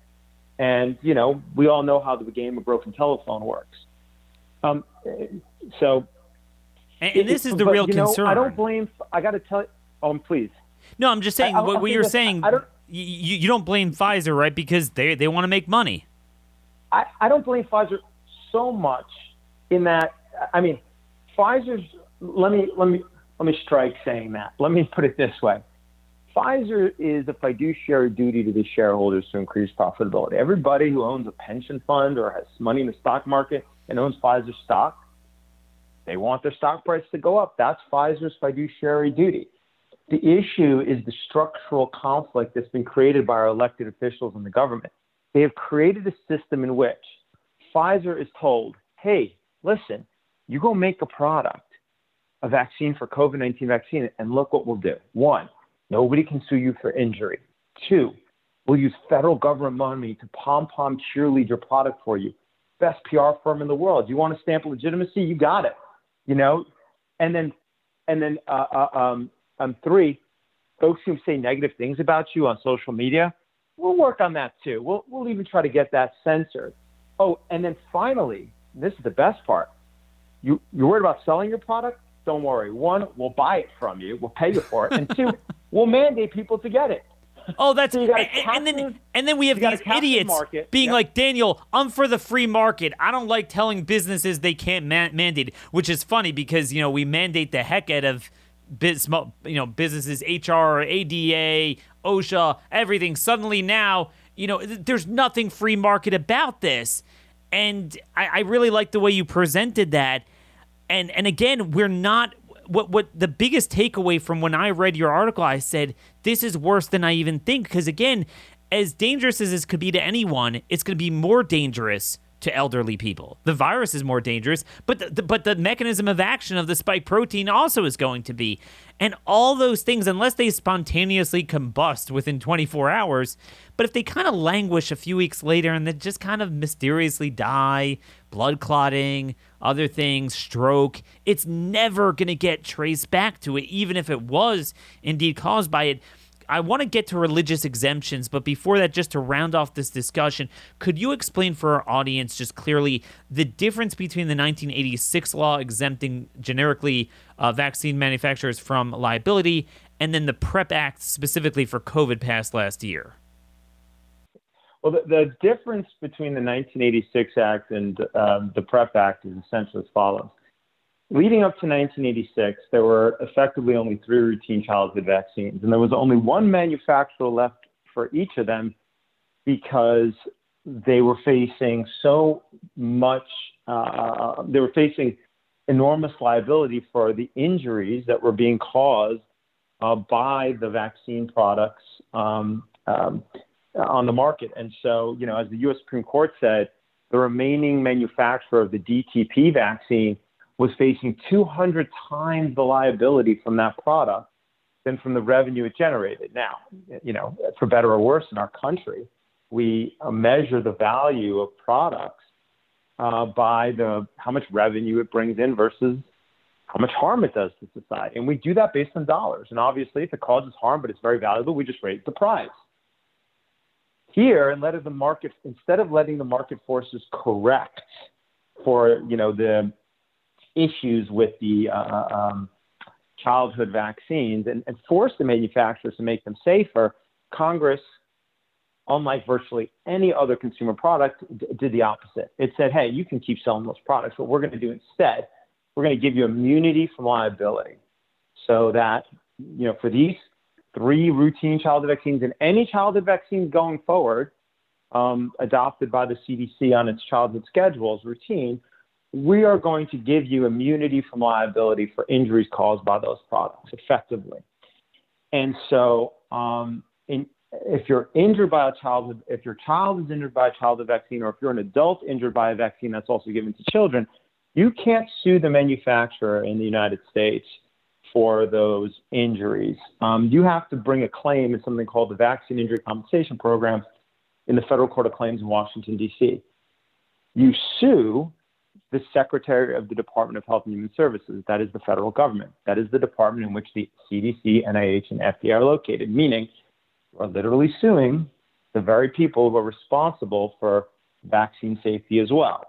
Speaker 3: And, you know, we all know how the game of broken telephone works. Um, so.
Speaker 2: And, and this is the real concern.
Speaker 3: Know, I don't blame, I got to tell you, oh, please.
Speaker 2: No, I'm just saying I, what, what you're saying. I don't, you, you don't blame Pfizer, right? Because they, they want to make money.
Speaker 3: I, I don't blame Pfizer so much in that, I mean, Pfizer's, let me, let me, let me strike saying that. Let me put it this way. Pfizer is a fiduciary duty to the shareholders to increase profitability. Everybody who owns a pension fund or has money in the stock market and owns Pfizer stock, they want their stock price to go up. That's Pfizer's fiduciary duty. The issue is the structural conflict that's been created by our elected officials in the government. They have created a system in which Pfizer is told, hey, listen, you go make a product, a vaccine for COVID 19 vaccine, and look what we'll do. One, nobody can sue you for injury. Two, we'll use federal government money to pom pom cheerlead your product for you. Best PR firm in the world. You want to stamp legitimacy? You got it. You know, and then, and then, uh, uh, um, um, three, folks who say negative things about you on social media, we'll work on that too. We'll, we'll even try to get that censored. Oh, and then finally, this is the best part. You, you're worried about selling your product? Don't worry. One, we'll buy it from you. We'll pay you for it. And two, we'll mandate people to get it.
Speaker 2: Oh, that's so and, captive, and, then and then we have these idiots market. being yep. like Daniel. I'm for the free market. I don't like telling businesses they can't man- mandate, which is funny because you know we mandate the heck out of biz, you know businesses, HR, ADA, OSHA, everything. Suddenly now you know there's nothing free market about this, and I, I really like the way you presented that. And and again, we're not what what the biggest takeaway from when I read your article, I said this is worse than I even think because again, as dangerous as this could be to anyone, it's going to be more dangerous to elderly people. The virus is more dangerous, but the, the, but the mechanism of action of the spike protein also is going to be. And all those things, unless they spontaneously combust within 24 hours, but if they kind of languish a few weeks later and then just kind of mysteriously die, blood clotting, other things, stroke, it's never going to get traced back to it, even if it was indeed caused by it. I want to get to religious exemptions, but before that, just to round off this discussion, could you explain for our audience just clearly the difference between the 1986 law exempting generically uh, vaccine manufacturers from liability and then the PREP Act specifically for COVID passed last year?
Speaker 3: Well, the, the difference between the 1986 Act and um, the PREP Act is essentially as follows. Leading up to 1986, there were effectively only three routine childhood vaccines, and there was only one manufacturer left for each of them because they were facing so much, uh, they were facing enormous liability for the injuries that were being caused uh, by the vaccine products um, um, on the market. And so, you know, as the U.S. Supreme Court said, the remaining manufacturer of the DTP vaccine was facing 200 times the liability from that product than from the revenue it generated. Now, you know, for better or worse in our country, we uh, measure the value of products uh, by the how much revenue it brings in versus how much harm it does to society. And we do that based on dollars. And obviously, if it causes harm but it's very valuable, we just raise the price. Here, and the market instead of letting the market forces correct for you know the issues with the uh, uh, um, childhood vaccines and, and force the manufacturers to make them safer, Congress, unlike virtually any other consumer product, d- did the opposite. It said, hey, you can keep selling those products. What we're going to do instead, we're going to give you immunity from liability so that, you know, for these three routine childhood vaccines and any childhood vaccines going forward um, adopted by the CDC on its childhood schedules routine, we are going to give you immunity from liability for injuries caused by those products effectively. And so, um, in, if you're injured by a childhood, if your child is injured by a childhood vaccine, or if you're an adult injured by a vaccine that's also given to children, you can't sue the manufacturer in the United States for those injuries. Um, you have to bring a claim in something called the Vaccine Injury Compensation Program in the Federal Court of Claims in Washington, D.C. You sue the Secretary of the Department of Health and Human Services. That is the federal government. That is the department in which the CDC, NIH, and FDA are located, meaning you are literally suing the very people who are responsible for vaccine safety as well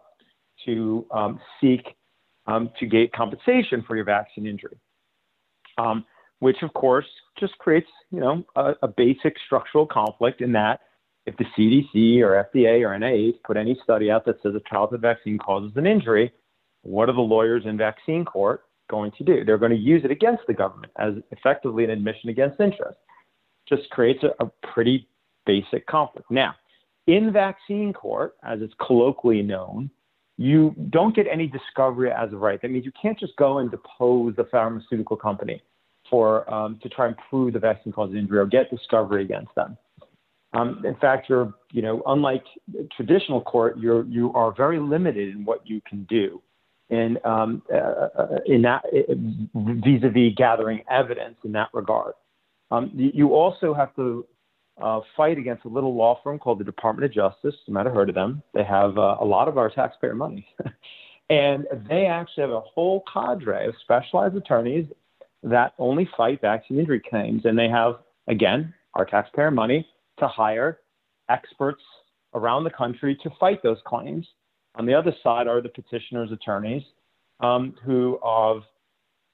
Speaker 3: to um, seek um, to get compensation for your vaccine injury. Um, which of course just creates, you know, a, a basic structural conflict in that if the CDC or FDA or NIH put any study out that says a childhood vaccine causes an injury, what are the lawyers in vaccine court going to do? They're going to use it against the government as effectively an admission against interest. Just creates a, a pretty basic conflict. Now, in vaccine court, as it's colloquially known, you don't get any discovery as of right. That means you can't just go and depose the pharmaceutical company. For um, to try and prove the vaccine causes injury or get discovery against them. Um, in fact, you're you know unlike traditional court, you're you are very limited in what you can do in um, uh, uh in that uh, vis-a-vis gathering evidence in that regard. Um, you also have to uh, fight against a little law firm called the Department of Justice. You might have heard of them. They have uh, a lot of our taxpayer money. and they actually have a whole cadre of specialized attorneys that only fight vaccine injury claims. And they have, again, our taxpayer money to hire experts around the country to fight those claims. On the other side are the petitioner's attorneys um, who uh,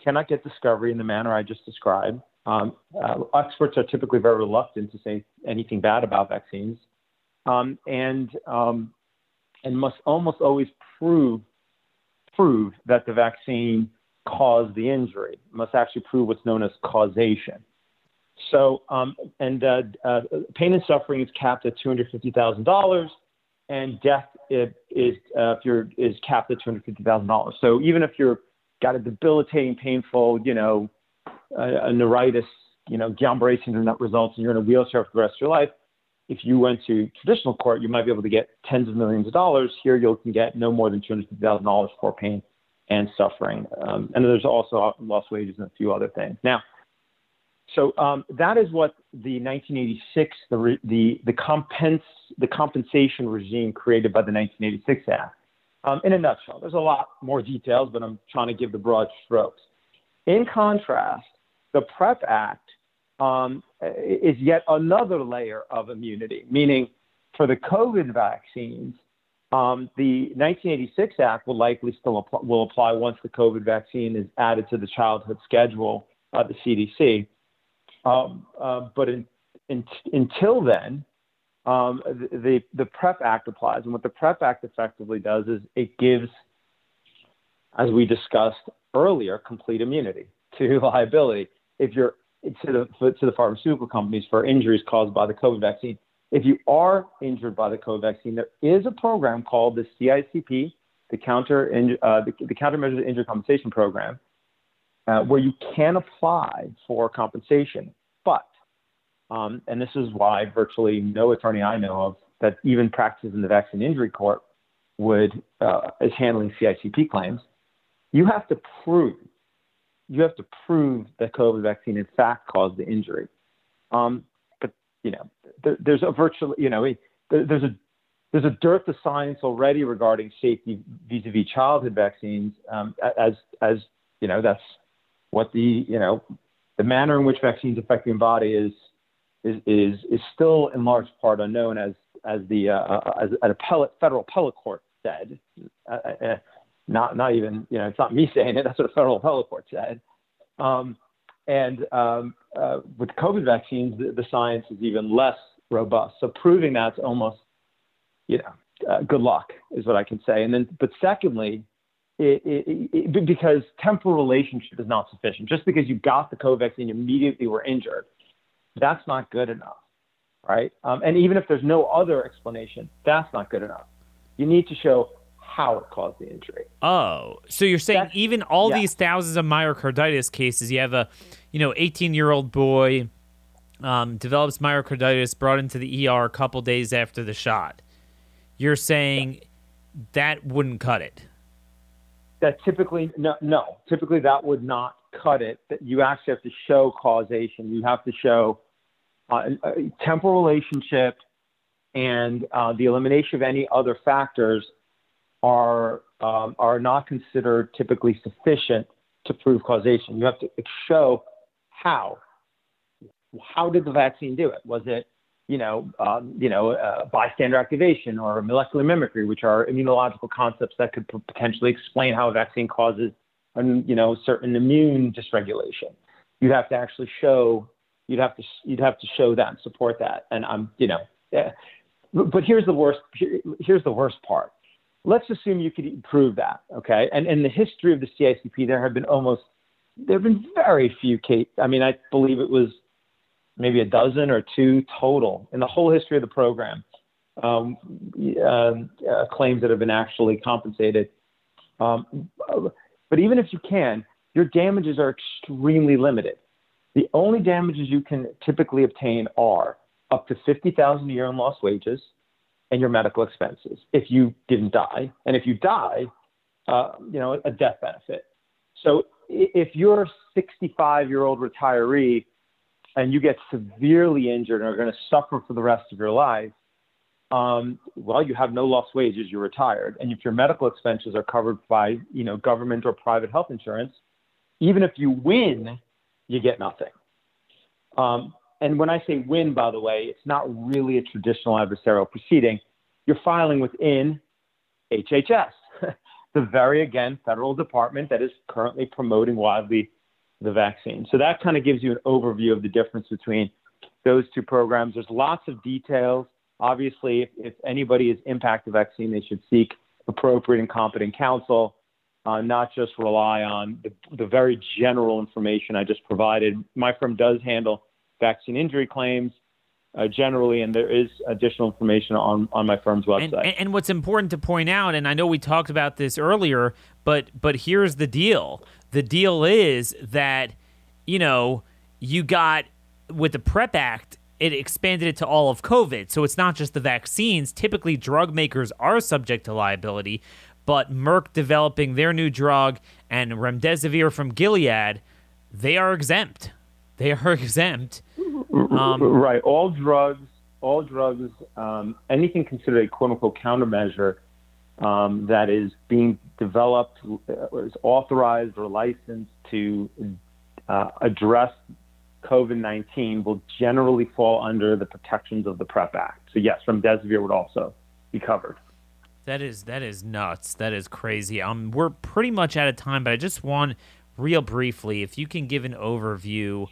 Speaker 3: cannot get discovery in the manner I just described. Um, uh, experts are typically very reluctant to say anything bad about vaccines, um, and um, and must almost always prove prove that the vaccine caused the injury. Must actually prove what's known as causation. So, um, and uh, uh, pain and suffering is capped at two hundred fifty thousand dollars, and death is, is uh, if you're is capped at two hundred fifty thousand dollars. So even if you're got a debilitating, painful, you know, a, a neuritis, you know, Guillain-Barré syndrome that results and you're in a wheelchair for the rest of your life. If you went to traditional court, you might be able to get tens of millions of dollars. Here, you can get no more than two hundred fifty thousand dollars for pain and suffering. Um, and there's also lost wages and a few other things. Now, so um, that is what the 1986 the the the, compens- the compensation regime created by the 1986 Act. Um, in a nutshell, there's a lot more details, but I'm trying to give the broad strokes. In contrast, the PREP Act um, is yet another layer of immunity, meaning for the COVID vaccines, um, the 1986 Act will likely still apply, will apply once the COVID vaccine is added to the childhood schedule of the CDC. Um, uh, but in, in, until then, um, the, the PREP Act applies. And what the PREP Act effectively does is it gives, as we discussed, earlier complete immunity to liability if you're to the to the pharmaceutical companies for injuries caused by the COVID vaccine. If you are injured by the COVID vaccine, there is a program called the CICP, the counter uh, the, the countermeasures injury compensation program, uh, where you can apply for compensation. But um, and this is why virtually no attorney I know of that even practices in the vaccine injury court would uh, is handling CICP claims you have to prove you have to prove that COVID vaccine in fact caused the injury. Um, you know, there, there's a virtual, you know, there's a there's a dearth of science already regarding safety vis-a-vis childhood vaccines. Um, as as you know, that's what the you know the manner in which vaccines affect the body is is is is still in large part unknown, as as the uh, uh as an appellate federal appellate court said. Uh, uh not not even you know it's not me saying it. That's what a federal appellate court said. Um, and um, uh, with COVID vaccines, the, the, science is even less robust. So proving that's almost you know uh, good luck is what I can say. And then, but secondly, it, it, it, because temporal relationship is not sufficient. Just because you got the COVID vaccine, you immediately were injured, that's not good enough, right? Um, and even if there's no other explanation, that's not good enough. You need to show how it caused the injury.
Speaker 2: Oh, so you're saying That's, even all yeah. these thousands of myocarditis cases, you have a, you know, 18 year old boy um, develops myocarditis, brought into the ER a couple days after the shot. You're saying that wouldn't cut it.
Speaker 3: That typically no, no. Typically that would not cut it. That you actually have to show causation. You have to show uh, a temporal relationship and uh, the elimination of any other factors are um, are not considered typically sufficient to prove causation. You have to show how. How did the vaccine do it? Was it, you know, um, you know, uh, bystander activation or molecular mimicry, which are immunological concepts that could p- potentially explain how a vaccine causes, an, you know, certain immune dysregulation. You'd have to actually show. You'd have to you'd have to show that and support that. And I'm, you know, yeah. but here's the worst. Here's the worst part let's assume you could prove that, okay? And in the history of the CICP, there have been almost, there have been very few cases. I mean, I believe it was maybe a dozen or two total in the whole history of the program, um, uh, uh, claims that have been actually compensated. Um, but even if you can, your damages are extremely limited. The only damages you can typically obtain are up to 50000 a year in lost wages and your medical expenses if you didn't die. And if you die, uh, you know, a death benefit. So if you're a 65 year old retiree and you get severely injured and are going to suffer for the rest of your life, um, well, you have no lost wages, you're retired. And if your medical expenses are covered by, you know, government or private health insurance, even if you win, you get nothing. Um, and when I say win, by the way, it's not really a traditional adversarial proceeding. You're filing within HHS, the very, again, federal department that is currently promoting widely the vaccine. So that kind of gives you an overview of the difference between those two programs. There's lots of details. Obviously, if, if anybody is impacted by vaccine, they should seek appropriate and competent counsel, uh, not just rely on the, the very general information I just provided. My firm does handle vaccine injury claims. Uh, generally, and there is additional information on, on my firm's website.
Speaker 2: And, and, what's important to point out, and I know we talked about this earlier, but but here's the deal: the deal is that you know you got with the PREP Act, it expanded it to all of COVID, so it's not just the vaccines. Typically, drug makers are subject to liability, but Merck developing their new drug and remdesivir from Gilead, they are exempt. They are exempt.
Speaker 3: Um, right. All drugs, all drugs, um, anything considered a quote unquote countermeasure um, that is being developed or is authorized or licensed to uh, address COVID 19 will generally fall under the protections of the PREP Act. So, yes, remdesivir would also be covered.
Speaker 2: That is that is nuts. That is crazy. Um, we're pretty much out of time, but I just want real briefly if you can give an overview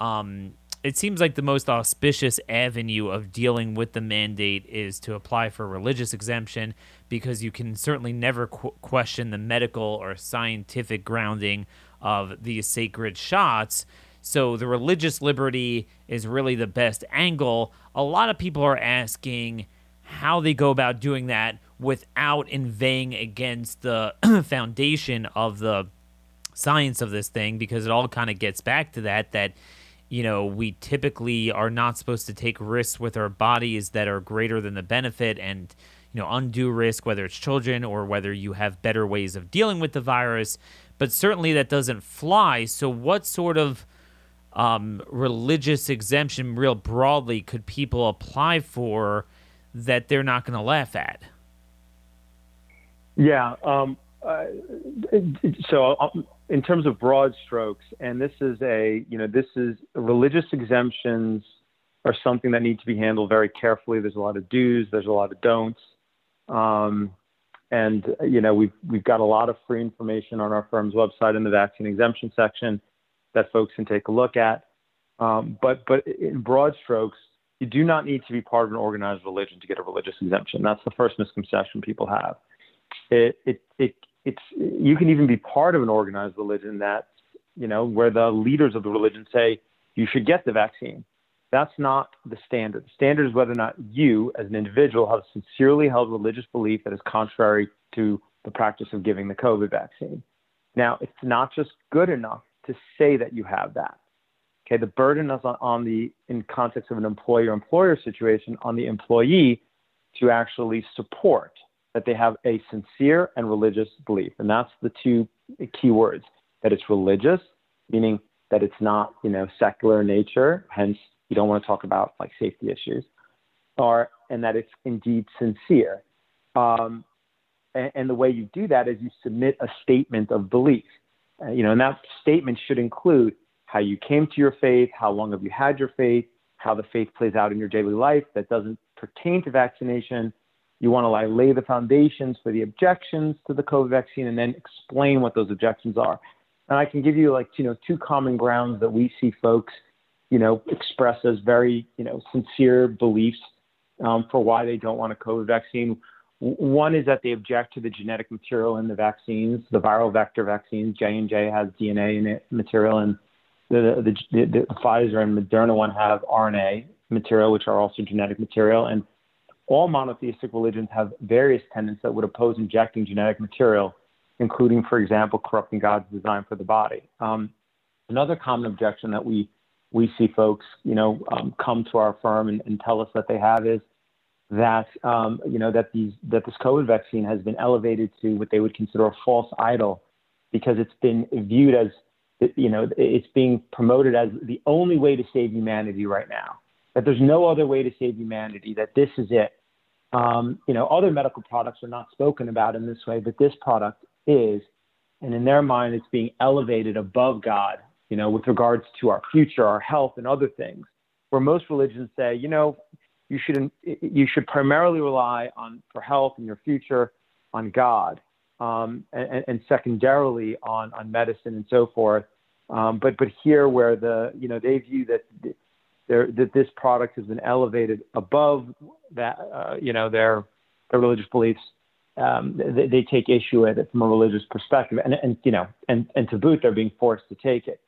Speaker 2: um, it seems like the most auspicious avenue of dealing with the mandate is to apply for religious exemption because you can certainly never qu- question the medical or scientific grounding of these sacred shots. So the religious liberty is really the best angle. A lot of people are asking how they go about doing that without inveighing against the foundation of the science of this thing because it all kind of gets back to that that you know, we typically are not supposed to take risks with our bodies that are greater than the benefit and, you know, undue risk, whether it's children or whether you have better ways of dealing with the virus. But certainly that doesn't fly. So, what sort of um, religious exemption, real broadly, could people apply for that they're not going to laugh at?
Speaker 3: Yeah. Um, uh, so, um, in terms of broad strokes, and this is a, you know, this is religious exemptions are something that need to be handled very carefully. There's a lot of do's, there's a lot of don'ts. Um, and, you know, we've, we've got a lot of free information on our firm's website in the vaccine exemption section that folks can take a look at. Um, but, but in broad strokes, you do not need to be part of an organized religion to get a religious exemption. That's the first misconception people have. It, it, it it's you can even be part of an organized religion that you know where the leaders of the religion say you should get the vaccine. That's not the standard. The standard is whether or not you, as an individual, have sincerely held religious belief that is contrary to the practice of giving the COVID vaccine. Now, it's not just good enough to say that you have that. Okay, the burden is on, on the, in context of an employer-employer situation, on the employee to actually support that they have a sincere and religious belief. And that's the two key words that it's religious, meaning that it's not, you know, secular in nature, hence you don't want to talk about like safety issues, or and that it's indeed sincere. Um, and, and, the way you do that is you submit a statement of belief. Uh, you know, and that statement should include how you came to your faith, how long have you had your faith, how the faith plays out in your daily life that doesn't pertain to vaccination, you want to lay the foundations for the objections to the COVID vaccine and then explain what those objections are. And I can give you like, you know, two common grounds that we see folks, you know, express as very, you know, sincere beliefs um, for why they don't want a COVID vaccine. One is that they object to the genetic material in the vaccines, the viral vector vaccines. J and J has DNA in it material, and the, the, the, the Pfizer and Moderna one have RNA material, which are also genetic material. And all monotheistic religions have various tenets that would oppose injecting genetic material, including, for example, corrupting God's design for the body. Um, another common objection that we we see folks, you know, um, come to our firm and, and, tell us that they have is that, um, you know, that these that this COVID vaccine has been elevated to what they would consider a false idol because it's been viewed as, you know, it's being promoted as the only way to save humanity right now. That there's no other way to save humanity. That this is it. Um, you know, other medical products are not spoken about in this way, but this product is, and in their mind, it's being elevated above God you know, with regards to our future, our health, and other things, where most religions say, you know, you should you should primarily rely on for health and your future on God, um, and, and, secondarily on on medicine and so forth. Um, but but here, where the you know they view that that this product has been elevated above that uh, you know their their religious beliefs. Um, they, they, take issue with it from a religious perspective, and, and you know, and, and to boot, they're being forced to take it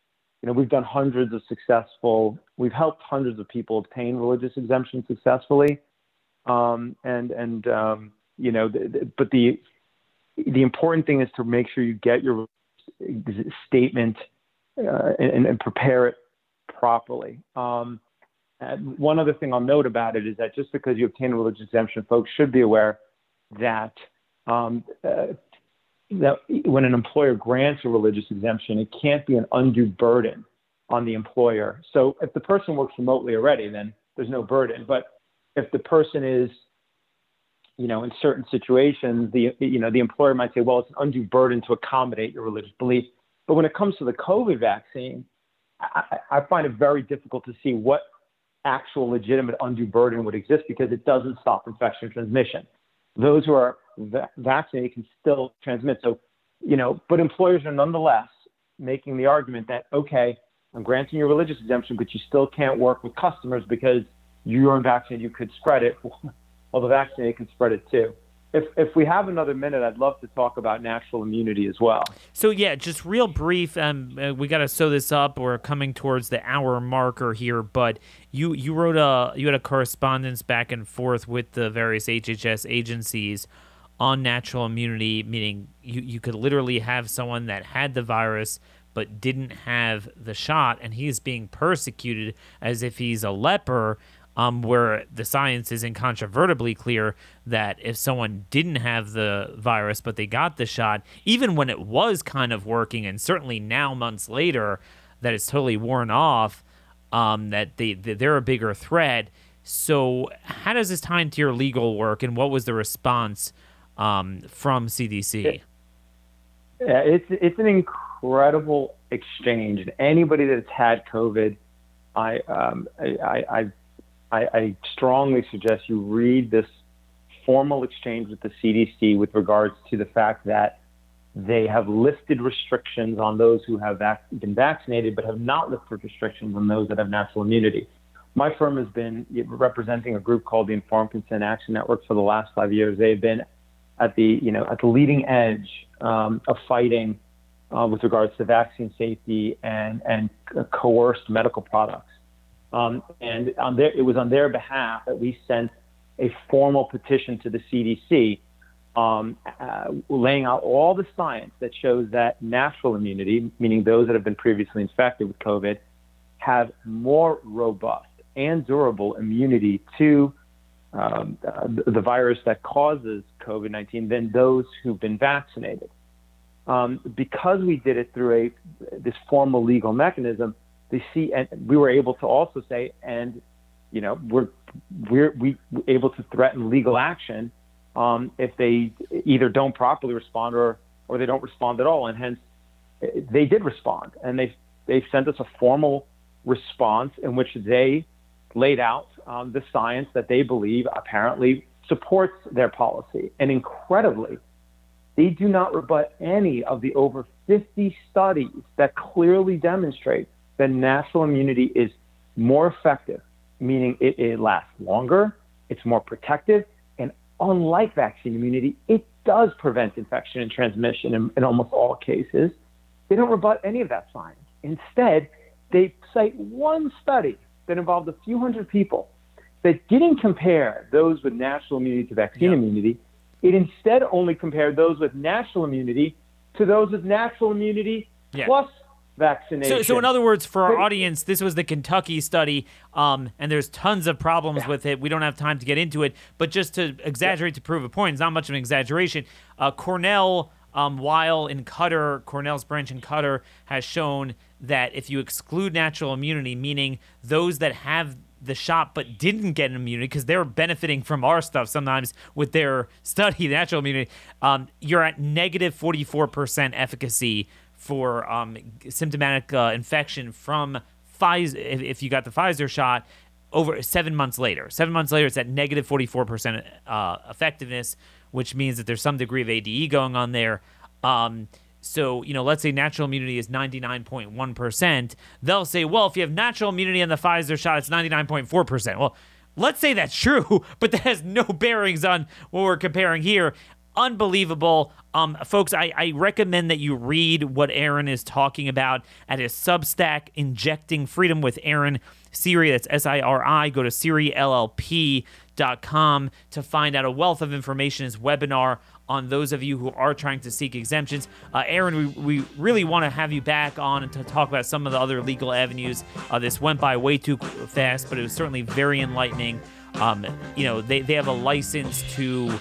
Speaker 3: you know, we've done hundreds of successful, we've helped hundreds of people obtain religious exemption successfully. Um, and, and, um, you know, the, the, but the, the important thing is to make sure you get your statement uh, and, and, prepare it properly. Um, one other thing I'll note about it is that just because you obtain a religious exemption, folks should be aware that um, uh, that when an employer grants a religious exemption, it can't be an undue burden on the employer. So if the person works remotely already, then there's no burden. But if the person is, you know, in certain situations, the you know the employer might say, well, it's an undue burden to accommodate your religious belief. But when it comes to the COVID vaccine, I, I find it very difficult to see what actual legitimate undue burden would exist because it doesn't stop infection transmission. Those who are va- vaccinated can still transmit. So, you know, but employers are nonetheless making the argument that, okay, I'm granting you a religious exemption, but you still can't work with customers because you're unvaccinated, you could spread it. Well, the vaccinated can spread it too if if we have another minute, I'd love to talk about natural immunity as well.
Speaker 2: So yeah, just real brief. Um, uh, we got to sew this up. We're coming towards the hour marker here, but you you wrote a you had a correspondence back and forth with the various HHS agencies on natural immunity, meaning you you could literally have someone that had the virus but didn't have the shot, and he's being persecuted as if he's a leper um, where the science is incontrovertibly clear that if someone didn't have the virus but they got the shot, even when it was kind of working, and certainly now months later that it's totally worn off, um, that they they're a bigger threat. So how does this tie into your legal work, and what was the response um, from CDC?
Speaker 3: Yeah, it's it's an incredible exchange. Anybody that's had COVID, I um, I, I I, I strongly suggest you read this formal exchange with the CDC with regards to the fact that they have lifted restrictions on those who have vac- been vaccinated, but have not lifted restrictions on those that have natural immunity. My firm has been representing a group called the Informed Consent Action Network for the last five years. They've been at the you know at the leading edge um, of fighting uh, with regards to vaccine safety and and coerced medical products. Um, and on their, it was on their behalf that we sent a formal petition to the CDC um, uh, laying out all the science that shows that natural immunity, meaning those that have been previously infected with COVID, have more robust and durable immunity to um, uh, the virus that causes COVID 19 than those who've been vaccinated. Um, because we did it through a this formal legal mechanism, they see, and we were able to also say, and you know, we're we're we able to threaten legal action um, if they either don't properly respond or or they don't respond at all, and hence they did respond, and they they sent us a formal response in which they laid out um, the science that they believe apparently supports their policy, and incredibly, they do not rebut any of the over 50 studies that clearly demonstrate that natural immunity is more effective, meaning it, it lasts longer, it's more protective, and unlike vaccine immunity, it does prevent infection and transmission in, in almost all cases. They don't rebut any of that science. Instead, they cite one study that involved a few hundred people that didn't compare those with natural immunity to vaccine yeah. immunity. It instead only compared those with natural immunity to those with natural immunity yeah. plus vaccination.
Speaker 2: So, so in other words, for our audience, this was the Kentucky study, um, and there's tons of problems
Speaker 3: Yeah.
Speaker 2: with it. We don't have time to get into it, but just to exaggerate to prove a point, it's not much of an exaggeration. Uh, Cornell, um, while in Qatar, Cornell's branch in Qatar has shown that if you exclude natural immunity, meaning those that have the shot but didn't get an immunity because they're benefiting from our stuff sometimes with their study, natural immunity, um, you're at negative 44% efficacy for um, symptomatic uh, infection from Pfizer, if, if you got the Pfizer shot, over seven months later. Seven months later, it's at negative 44% uh, effectiveness, which means that there's some degree of ADE going on there. Um, so, you know, let's say natural immunity is 99.1%. They'll say, well, if you have natural immunity on the Pfizer shot, it's 99.4%. Well, let's say that's true, but that has no bearings on what we're comparing here. Unbelievable. Um, folks, I, I recommend that you read what Aaron is talking about at his Substack, Injecting Freedom with Aaron Siri. That's S I R I. Go to SiriLLP.com to find out a wealth of information. His webinar on those of you who are trying to seek exemptions. Uh, Aaron, we, we really want to have you back on to talk about some of the other legal avenues. Uh, this went by way too fast, but it was certainly very enlightening. Um, you know, they, they have a license to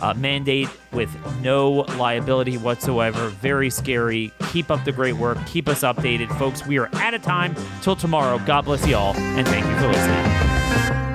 Speaker 2: uh, mandate with no liability whatsoever. Very scary. Keep up the great work. Keep us updated, folks. We are out of time. Till tomorrow. God bless you all, and thank you for listening.